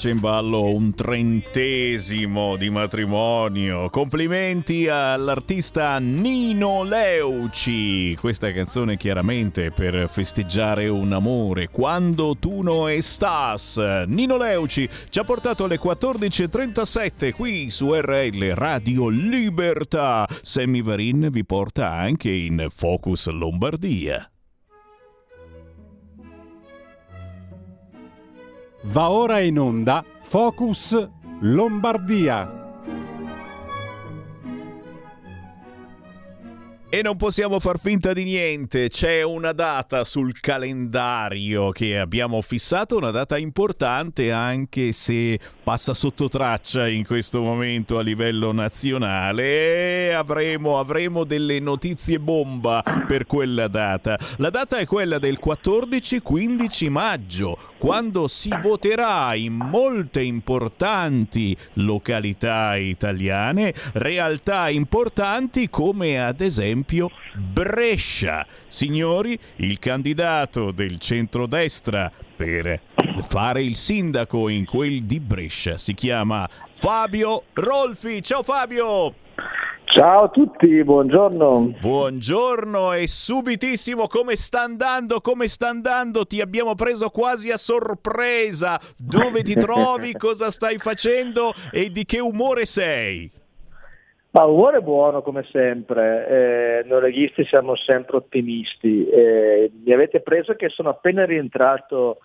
C'è in ballo un trentesimo di matrimonio. Complimenti all'artista Nino Leuci. Questa canzone chiaramente per festeggiare un amore. Quando tu no estás. Nino Leuci ci ha portato alle 14.37 qui su RL Radio Libertà. Sammy Varin vi porta anche in Focus Lombardia. Va ora in onda Focus Lombardia. E non possiamo far finta di niente, c'è una data sul calendario che abbiamo fissato, una data importante anche se passa sotto traccia in questo momento a livello nazionale e avremo, avremo delle notizie bomba per quella data. La data è quella del 14-15 maggio, quando si voterà in molte importanti località italiane, realtà importanti come ad esempio Brescia. Signori, il candidato del centrodestra per fare il sindaco in quel di Brescia si chiama Fabio Rolfi. Ciao Fabio! Ciao a tutti, buongiorno. Buongiorno e subitissimo come sta andando? Come sta andando? Ti abbiamo preso quasi a sorpresa. Dove ti trovi? Cosa stai facendo? E di che umore sei? Ma umore buono come sempre, eh, noi leghisti siamo sempre ottimisti. Eh, mi avete preso che sono appena rientrato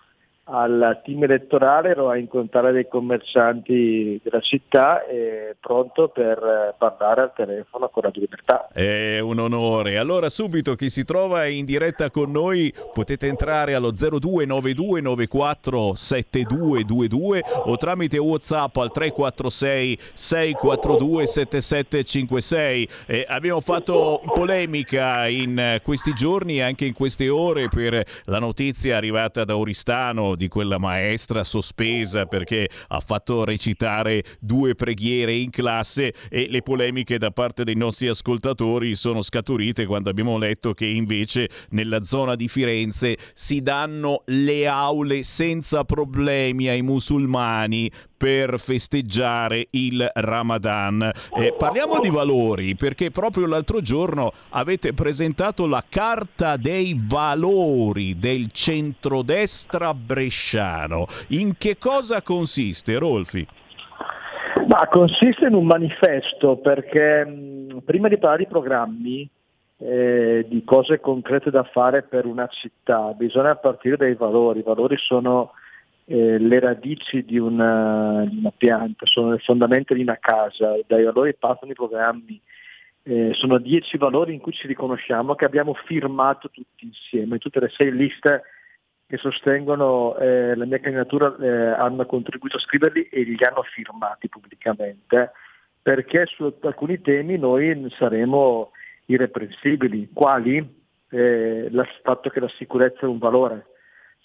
al team elettorale, ero a incontrare dei commercianti della città e pronto per eh, parlare al telefono con Radio Libertà. È un onore. Allora subito chi si trova in diretta con noi potete entrare allo 0292947222 o tramite Whatsapp al 346 642 7756. Eh, abbiamo fatto polemica in questi giorni e anche in queste ore per la notizia arrivata da Oristano di quella maestra sospesa perché ha fatto recitare due preghiere in classe e le polemiche da parte dei nostri ascoltatori sono scaturite quando abbiamo letto che invece nella zona di Firenze si danno le aule senza problemi ai musulmani per festeggiare il Ramadan. Eh, parliamo di valori perché proprio l'altro giorno avete presentato la carta dei valori del centrodestra bresciano. In che cosa consiste, Rolfi? Ma consiste in un manifesto perché mh, prima di parlare di programmi, eh, di cose concrete da fare per una città, bisogna partire dai valori. I valori sono eh, le radici di una, di una, pianta, sono le fondamenta di una casa, dai valori partono i programmi. Eh, sono dieci valori in cui ci riconosciamo che abbiamo firmato tutti insieme, tutte le sei liste che sostengono eh, la mia candidatura eh, hanno contribuito a scriverli e li hanno firmati pubblicamente, perché su alcuni temi noi saremo irreprensibili, quali? Eh, il fatto che la sicurezza è un valore,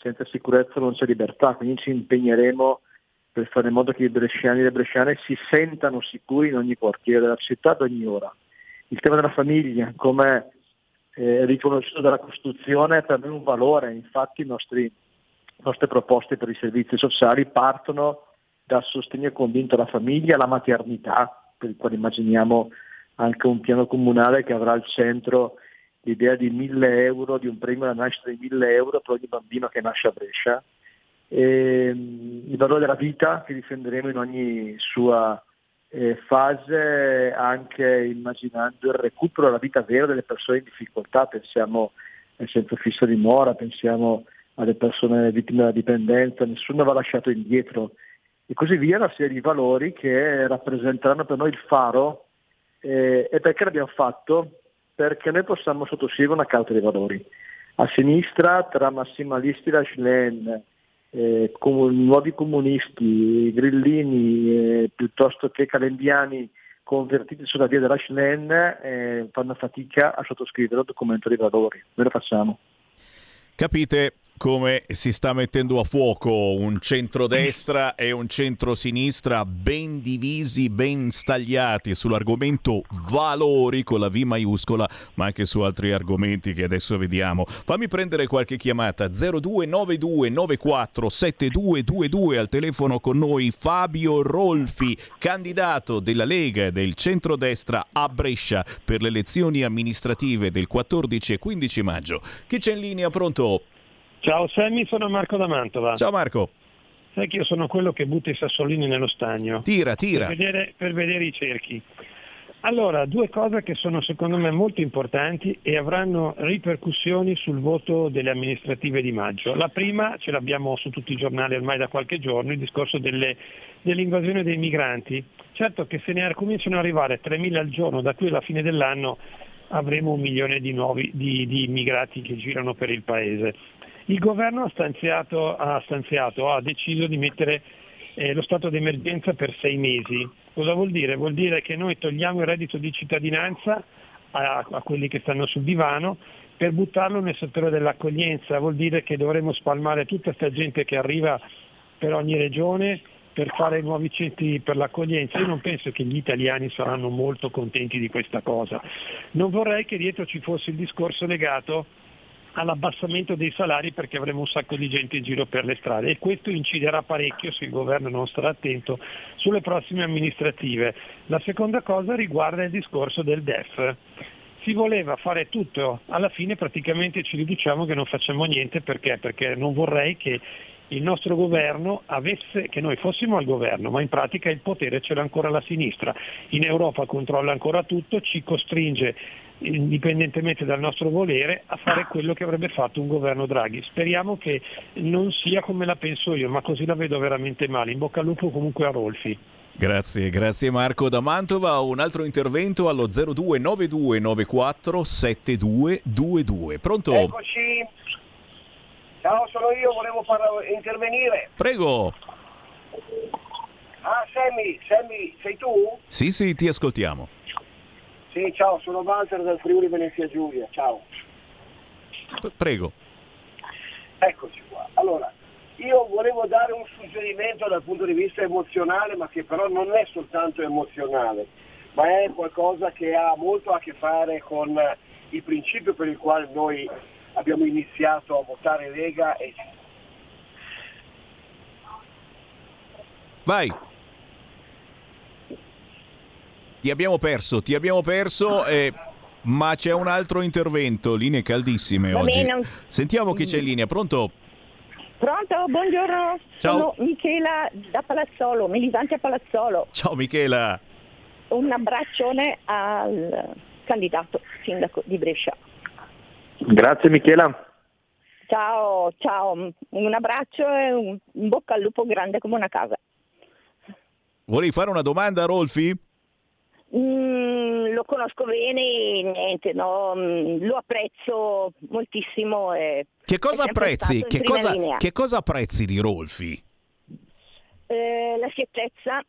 senza sicurezza non c'è libertà, quindi ci impegneremo per fare in modo che i bresciani e le bresciane si sentano sicuri in ogni quartiere della città ad ogni ora. Il tema della famiglia, come eh, riconosciuto dalla Costituzione, è per noi un valore, infatti nostri, le nostre proposte per i servizi sociali partono dal sostegno convinto alla famiglia, alla maternità, per il quale immaginiamo anche un piano comunale che avrà al centro l'idea di 1000 euro, di un premio alla nascita di 1000 euro per ogni bambino che nasce a Brescia, e, il valore della vita che difenderemo in ogni sua eh, fase, anche immaginando il recupero della vita vera delle persone in difficoltà, pensiamo al centro fisso di Mora, pensiamo alle persone vittime della dipendenza, nessuno va lasciato indietro. E così via, una serie di valori che rappresenteranno per noi il faro eh, e perché l'abbiamo fatto? Perché noi possiamo sottoscrivere una carta dei valori. A sinistra, tra massimalisti da Schlen, eh, com- nuovi comunisti, grillini, eh, piuttosto che calendiani convertiti sulla via della Schlen, eh, fanno fatica a sottoscrivere il documento dei valori. Noi lo facciamo. Capite come si sta mettendo a fuoco un centrodestra e un centrosinistra ben divisi, ben stagliati sull'argomento valori con la V maiuscola, ma anche su altri argomenti che adesso vediamo. Fammi prendere qualche chiamata 0292947222 al telefono con noi Fabio Rolfi, candidato della Lega e del centrodestra a Brescia per le elezioni amministrative del 14 e 15 maggio. Chi c'è in linea? Pronto? Ciao Sammy, sono Marco da Mantova. Ciao Marco. Sai che io sono quello che butta i sassolini nello stagno. Tira, tira. Per vedere, per vedere i cerchi. Allora, due cose che sono secondo me molto importanti e avranno ripercussioni sul voto delle amministrative di maggio. La prima ce l'abbiamo su tutti i giornali ormai da qualche giorno, il discorso delle, dell'invasione dei migranti. Certo che se ne cominciano ad arrivare 3.000 al giorno da qui alla fine dell'anno avremo un milione di, nuovi, di, di immigrati che girano per il Paese. Il governo ha stanziato, ha, stanziato, ha deciso di mettere eh, lo stato d'emergenza per sei mesi. Cosa vuol dire? Vuol dire che noi togliamo il reddito di cittadinanza a, a quelli che stanno sul divano per buttarlo nel settore dell'accoglienza, vuol dire che dovremo spalmare tutta questa gente che arriva per ogni regione per fare nuovi centri per l'accoglienza. Io non penso che gli italiani saranno molto contenti di questa cosa. Non vorrei che dietro ci fosse il discorso legato all'abbassamento dei salari perché avremo un sacco di gente in giro per le strade e questo inciderà parecchio se il governo non starà attento sulle prossime amministrative. La seconda cosa riguarda il discorso del DEF. Si voleva fare tutto, alla fine praticamente ci riduciamo che non facciamo niente perché? Perché non vorrei che il nostro governo avesse, che noi fossimo al governo, ma in pratica il potere ce l'ha ancora la sinistra. In Europa controlla ancora tutto, ci costringe indipendentemente dal nostro volere, a fare quello che avrebbe fatto un governo Draghi. Speriamo che non sia come la penso io, ma così la vedo veramente male. In bocca al lupo comunque a Rolfi. Grazie, grazie Marco da Mantova. Un altro intervento allo 0292947222. Pronto? Eccoci. Ciao, sono io, volevo parla- intervenire. Prego. Ah, Sammy, Sammy, sei tu? Sì, sì, ti ascoltiamo. Sì, ciao, sono Walter dal Friuli Venezia Giulia, ciao. P- prego. Eccoci qua. Allora, io volevo dare un suggerimento dal punto di vista emozionale, ma che però non è soltanto emozionale, ma è qualcosa che ha molto a che fare con il principio per il quale noi abbiamo iniziato a votare Lega e Vai. Ti abbiamo perso, ti abbiamo perso, eh, ma c'è un altro intervento, linee caldissime Va oggi. bene. Sentiamo chi c'è in linea, pronto? Pronto, buongiorno. Ciao. Sono Michela da Palazzolo, militante a Palazzolo. Ciao Michela. Un abbraccione al candidato sindaco di Brescia. Grazie Michela. Ciao, ciao, un abbraccio e un bocca al lupo grande come una casa. Volevi fare una domanda, Rolfi? Mm, lo conosco bene niente, no, mm, lo apprezzo moltissimo. E Che cosa apprezzi? Che cosa, che cosa apprezzi di Rolfi? Eh, la schiettezza,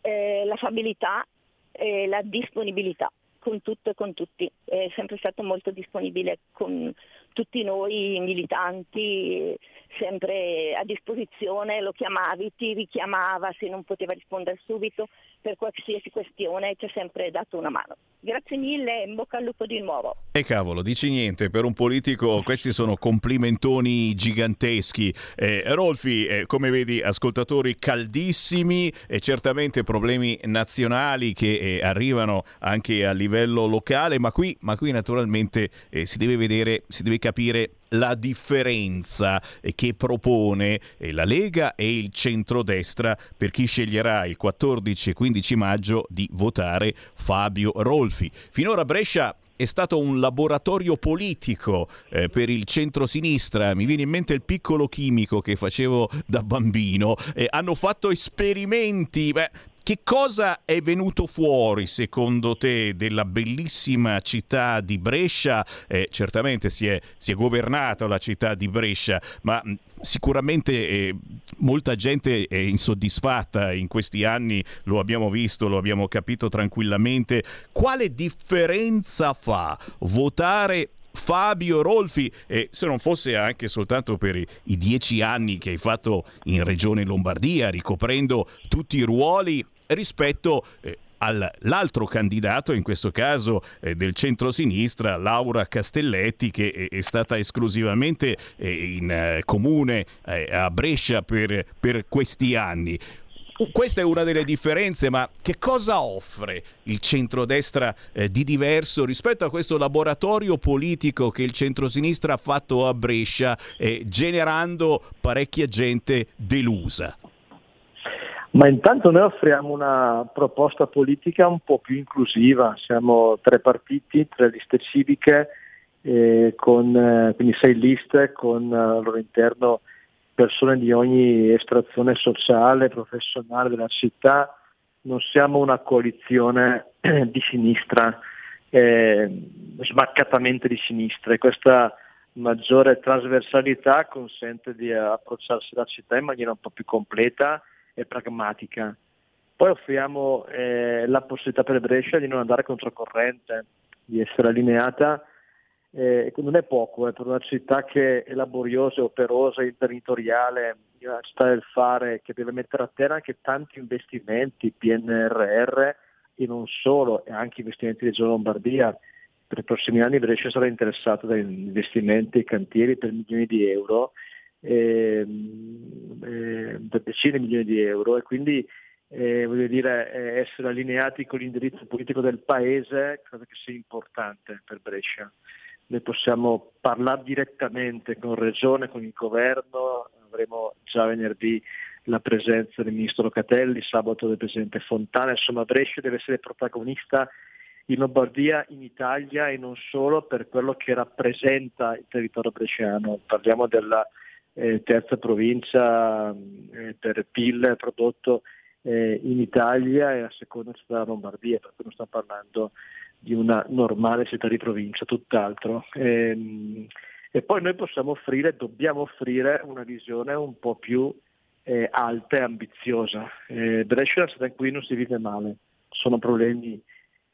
eh, l'affabilità e la disponibilità con tutto e con tutti. È sempre stato molto disponibile con tutti noi militanti, sempre a disposizione, lo chiamavi, ti richiamava se non poteva rispondere subito per qualsiasi questione, ci ha sempre dato una mano. Grazie mille, in bocca al lupo di nuovo. E cavolo, dici niente, per un politico questi sono complimentoni giganteschi. Eh, Rolfi, eh, come vedi, ascoltatori caldissimi e certamente problemi nazionali che eh, arrivano anche a livello locale, ma qui, ma qui naturalmente eh, si deve vedere, si deve capire la differenza che propone eh, la Lega e il centrodestra per chi sceglierà il 14 e 15 maggio di votare Fabio Rolfi. Finora Brescia è stato un laboratorio politico eh, per il centro-sinistra. Mi viene in mente il piccolo chimico che facevo da bambino. Eh, hanno fatto esperimenti. Beh, che cosa è venuto fuori secondo te della bellissima città di Brescia? Eh, certamente si è, si è governata la città di Brescia, ma mh, sicuramente eh, molta gente è insoddisfatta in questi anni, lo abbiamo visto, lo abbiamo capito tranquillamente. Quale differenza fa votare Fabio Rolfi, e se non fosse anche soltanto per i, i dieci anni che hai fatto in Regione Lombardia, ricoprendo tutti i ruoli rispetto eh, all'altro candidato, in questo caso eh, del centro-sinistra, Laura Castelletti, che è, è stata esclusivamente eh, in eh, comune eh, a Brescia per, per questi anni. Questa è una delle differenze, ma che cosa offre il centrodestra eh, di diverso rispetto a questo laboratorio politico che il centrosinistra ha fatto a Brescia, eh, generando parecchia gente delusa? Ma intanto noi offriamo una proposta politica un po' più inclusiva, siamo tre partiti, tre liste civiche, eh, con, eh, quindi sei liste con eh, al loro interno persone di ogni estrazione sociale, professionale della città, non siamo una coalizione di sinistra, eh, smaccatamente di sinistra. E questa maggiore trasversalità consente di approcciarsi alla città in maniera un po' più completa e pragmatica. Poi offriamo eh, la possibilità per Brescia di non andare controcorrente, di essere allineata, eh, non è poco, eh, per una città che è laboriosa, operosa, imprenditoriale, una città del fare, che deve mettere a terra anche tanti investimenti, PNRR e non solo, e anche investimenti di Regione Lombardia. Per i prossimi anni Brescia sarà interessata da investimenti e cantieri per milioni di euro per decine di milioni di euro e quindi eh, voglio dire, eh, essere allineati con l'indirizzo politico del Paese credo che sia importante per Brescia. Noi possiamo parlare direttamente con Regione, con il Governo, avremo già venerdì la presenza del Ministro Locatelli, sabato del Presidente Fontana, insomma Brescia deve essere protagonista in Lombardia, in Italia e non solo per quello che rappresenta il territorio bresciano. Parliamo della eh, terza provincia eh, per PIL prodotto eh, in Italia e la seconda città della Lombardia, per cui non stiamo parlando di una normale città di provincia, tutt'altro. Ehm, e poi noi possiamo offrire, dobbiamo offrire una visione un po' più eh, alta e ambiziosa. Eh, Brescia è una città in cui non si vive male, sono problemi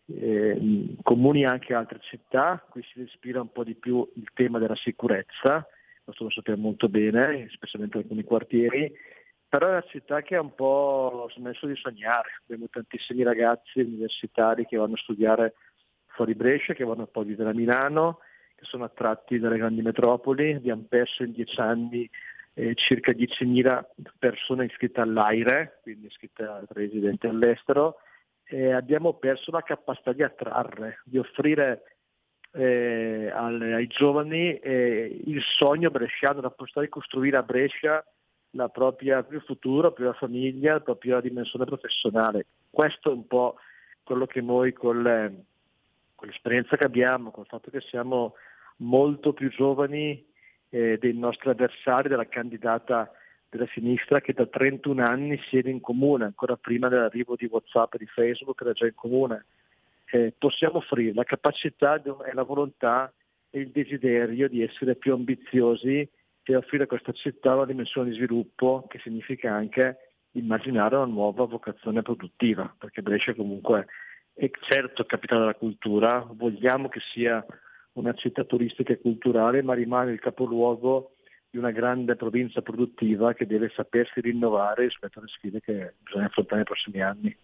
eh, comuni anche a altre città, qui si respira un po' di più il tema della sicurezza, questo lo sappiamo molto bene, specialmente in alcuni quartieri, però è una città che ha un po' smesso di sognare, abbiamo tantissimi ragazzi universitari che vanno a studiare fuori Brescia, che vanno poi a vivere a Milano, che sono attratti dalle grandi metropoli, abbiamo perso in dieci anni eh, circa 10.000 persone iscritte all'AIRE, quindi iscritte a residenti all'estero, e abbiamo perso la capacità di attrarre, di offrire eh, ai giovani eh, il sogno bresciano, possibilità di costruire a Brescia la propria, il futuro, la propria famiglia, la propria dimensione professionale. Questo è un po' quello che noi con, le- con l'esperienza che abbiamo, con il fatto che siamo molto più giovani eh, dei nostri avversari, della candidata della sinistra che da 31 anni siede in comune, ancora prima dell'arrivo di Whatsapp e di Facebook era già in comune. Eh, possiamo offrire la capacità e la volontà e il desiderio di essere più ambiziosi e offrire a questa città una dimensione di sviluppo che significa anche immaginare una nuova vocazione produttiva, perché Brescia comunque è certo capitale della cultura, vogliamo che sia una città turistica e culturale, ma rimane il capoluogo di una grande provincia produttiva che deve sapersi rinnovare rispetto alle sfide che bisogna affrontare nei prossimi anni.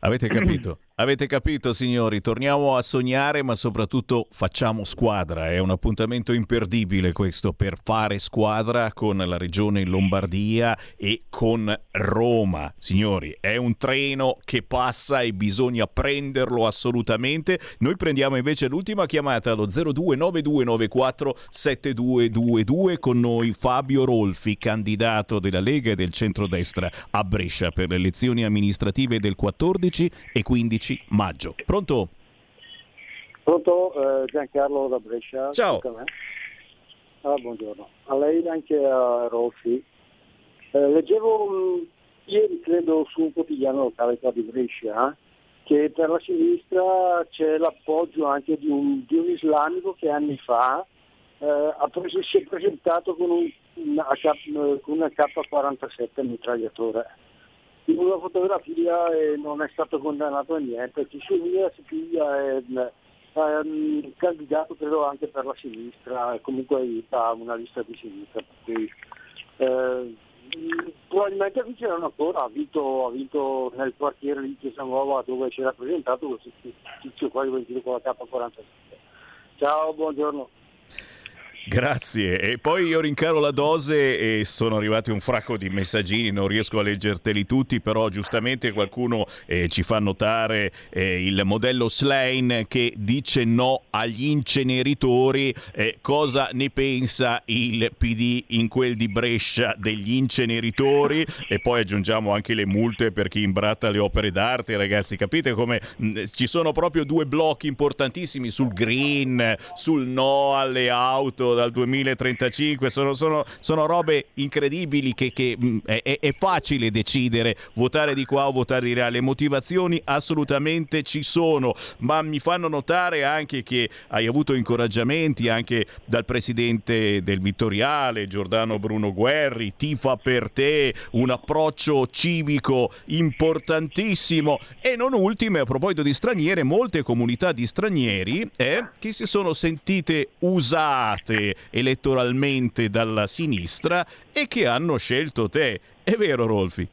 Avete capito? Avete capito, signori? Torniamo a sognare, ma soprattutto facciamo squadra. È un appuntamento imperdibile questo per fare squadra con la regione Lombardia e con Roma. Signori, è un treno che passa e bisogna prenderlo assolutamente. Noi prendiamo invece l'ultima chiamata allo 0292947222 con noi Fabio Rolfi, candidato della Lega e del centrodestra a Brescia per le elezioni amministrative del 14 e 15 maggio. Pronto? Pronto, eh, Giancarlo da Brescia. Ciao. Ah, buongiorno. A lei e anche a Rolfi. Eh, leggevo mh, ieri, credo, su un quotidiano locale qua di Brescia, che per la sinistra c'è l'appoggio anche di un, di un islamico che anni fa eh, ha preso, si è presentato con, un, una, con una K47 mitragliatore una fotografia e non è stato condannato a niente, ci somiglia si piglia è um, candidato credo anche per la sinistra, comunque aiuta una lista di sinistra. Quindi, eh, probabilmente vinceranno ancora, ha vinto, ha vinto nel quartiere di Chiesa Nuova dove si è rappresentato questo tizio qua di con la K47. Ciao, buongiorno. Grazie. E poi io rincaro la dose e sono arrivati un fracco di messaggini, non riesco a leggerteli tutti, però giustamente qualcuno eh, ci fa notare eh, il modello Slane che dice no agli inceneritori. Eh, cosa ne pensa il PD in quel di Brescia degli inceneritori? E poi aggiungiamo anche le multe per chi imbratta le opere d'arte, ragazzi. Capite come mh, ci sono proprio due blocchi importantissimi sul green, sul no alle auto dal 2035, sono, sono, sono robe incredibili che, che mh, è, è, facile decidere votare di qua o votare di là, le motivazioni assolutamente ci sono, ma mi fanno notare anche che hai avuto incoraggiamenti anche dal presidente del Vittoriale, Giordano Bruno Guerri, tifa per te, un approccio civico importantissimo. E non ultime a proposito di straniere, molte comunità di stranieri eh, che si sono sentite usate elettoralmente dalla sinistra e che hanno scelto te. È vero Rolfi?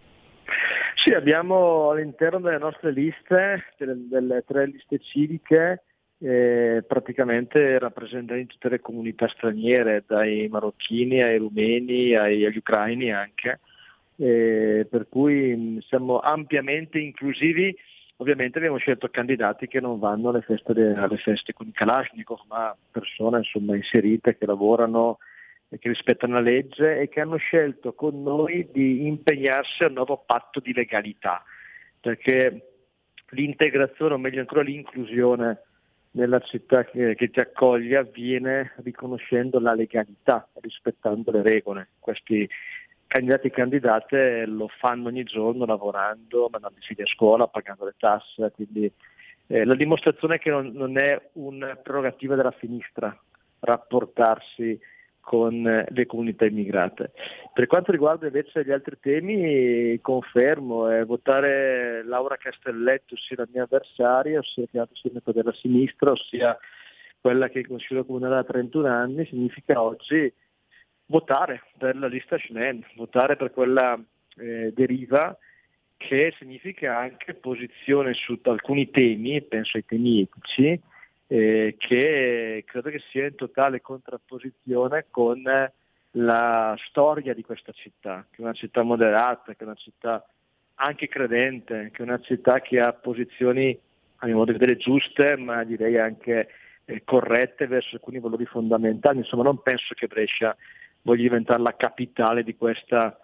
Sì, abbiamo all'interno delle nostre liste, delle, delle tre liste civiche, eh, praticamente rappresentanti tutte le comunità straniere, dai marocchini ai rumeni ai, agli ucraini anche, eh, per cui siamo ampiamente inclusivi Ovviamente abbiamo scelto candidati che non vanno alle feste, alle feste con i Kalashnikov, ma persone insomma, inserite che lavorano e che rispettano la legge e che hanno scelto con noi di impegnarsi a un nuovo patto di legalità, perché l'integrazione, o meglio ancora l'inclusione nella città che, che, ti accoglie avviene riconoscendo la legalità, rispettando le regole. Questi candidati e candidate lo fanno ogni giorno lavorando, mandando i figli a scuola, pagando le tasse, quindi eh, la dimostrazione è che non, non, è una prerogativa della sinistra rapportarsi con eh, le comunità immigrate. Per quanto riguarda invece gli altri temi, confermo, eh, votare Laura Castelletto, ossia la mia avversaria, ossia che è sindaco della sinistra, ossia quella che è consiglio comunale da 31 anni, significa oggi votare per la lista Schnell, votare per quella eh, deriva che significa anche posizione su alcuni temi, penso ai temi etici, eh, che credo che sia in totale contrapposizione con la storia di questa città, che è una città moderata, che è una città anche credente, che è una città che ha posizioni a mio modo di vedere giuste, ma direi anche eh, corrette verso alcuni valori fondamentali. Insomma, non penso che Brescia voglia diventare la capitale di, questa,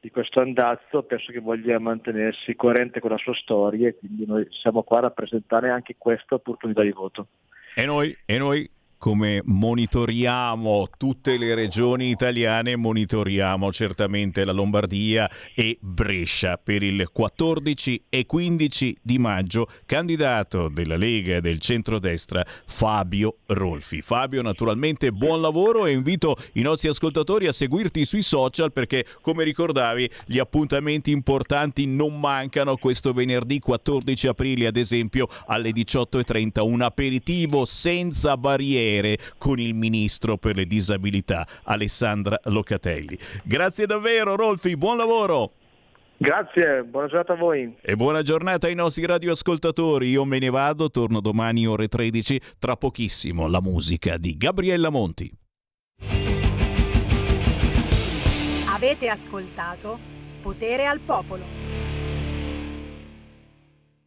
di questo andazzo, penso che voglia mantenersi coerente con la sua storia e quindi noi siamo qua a rappresentare anche questa opportunità di voto. E noi, e noi come monitoriamo tutte le regioni italiane, monitoriamo certamente la Lombardia e Brescia. Per il 14 e 15 di maggio, candidato della Lega e del centrodestra Fabio Rolfi. Fabio, naturalmente buon lavoro e invito i nostri ascoltatori a seguirti sui social perché, come ricordavi, gli appuntamenti importanti non mancano questo venerdì 14 aprile, ad esempio alle 18.30, un aperitivo senza barriere con il ministro per le disabilità Alessandra Locatelli. Grazie davvero Rolfi, buon lavoro! Grazie, buona giornata a voi. E buona giornata ai nostri radioascoltatori. Io me ne vado, torno domani ore 13, tra pochissimo la musica di Gabriella Monti. Avete ascoltato Potere al Popolo.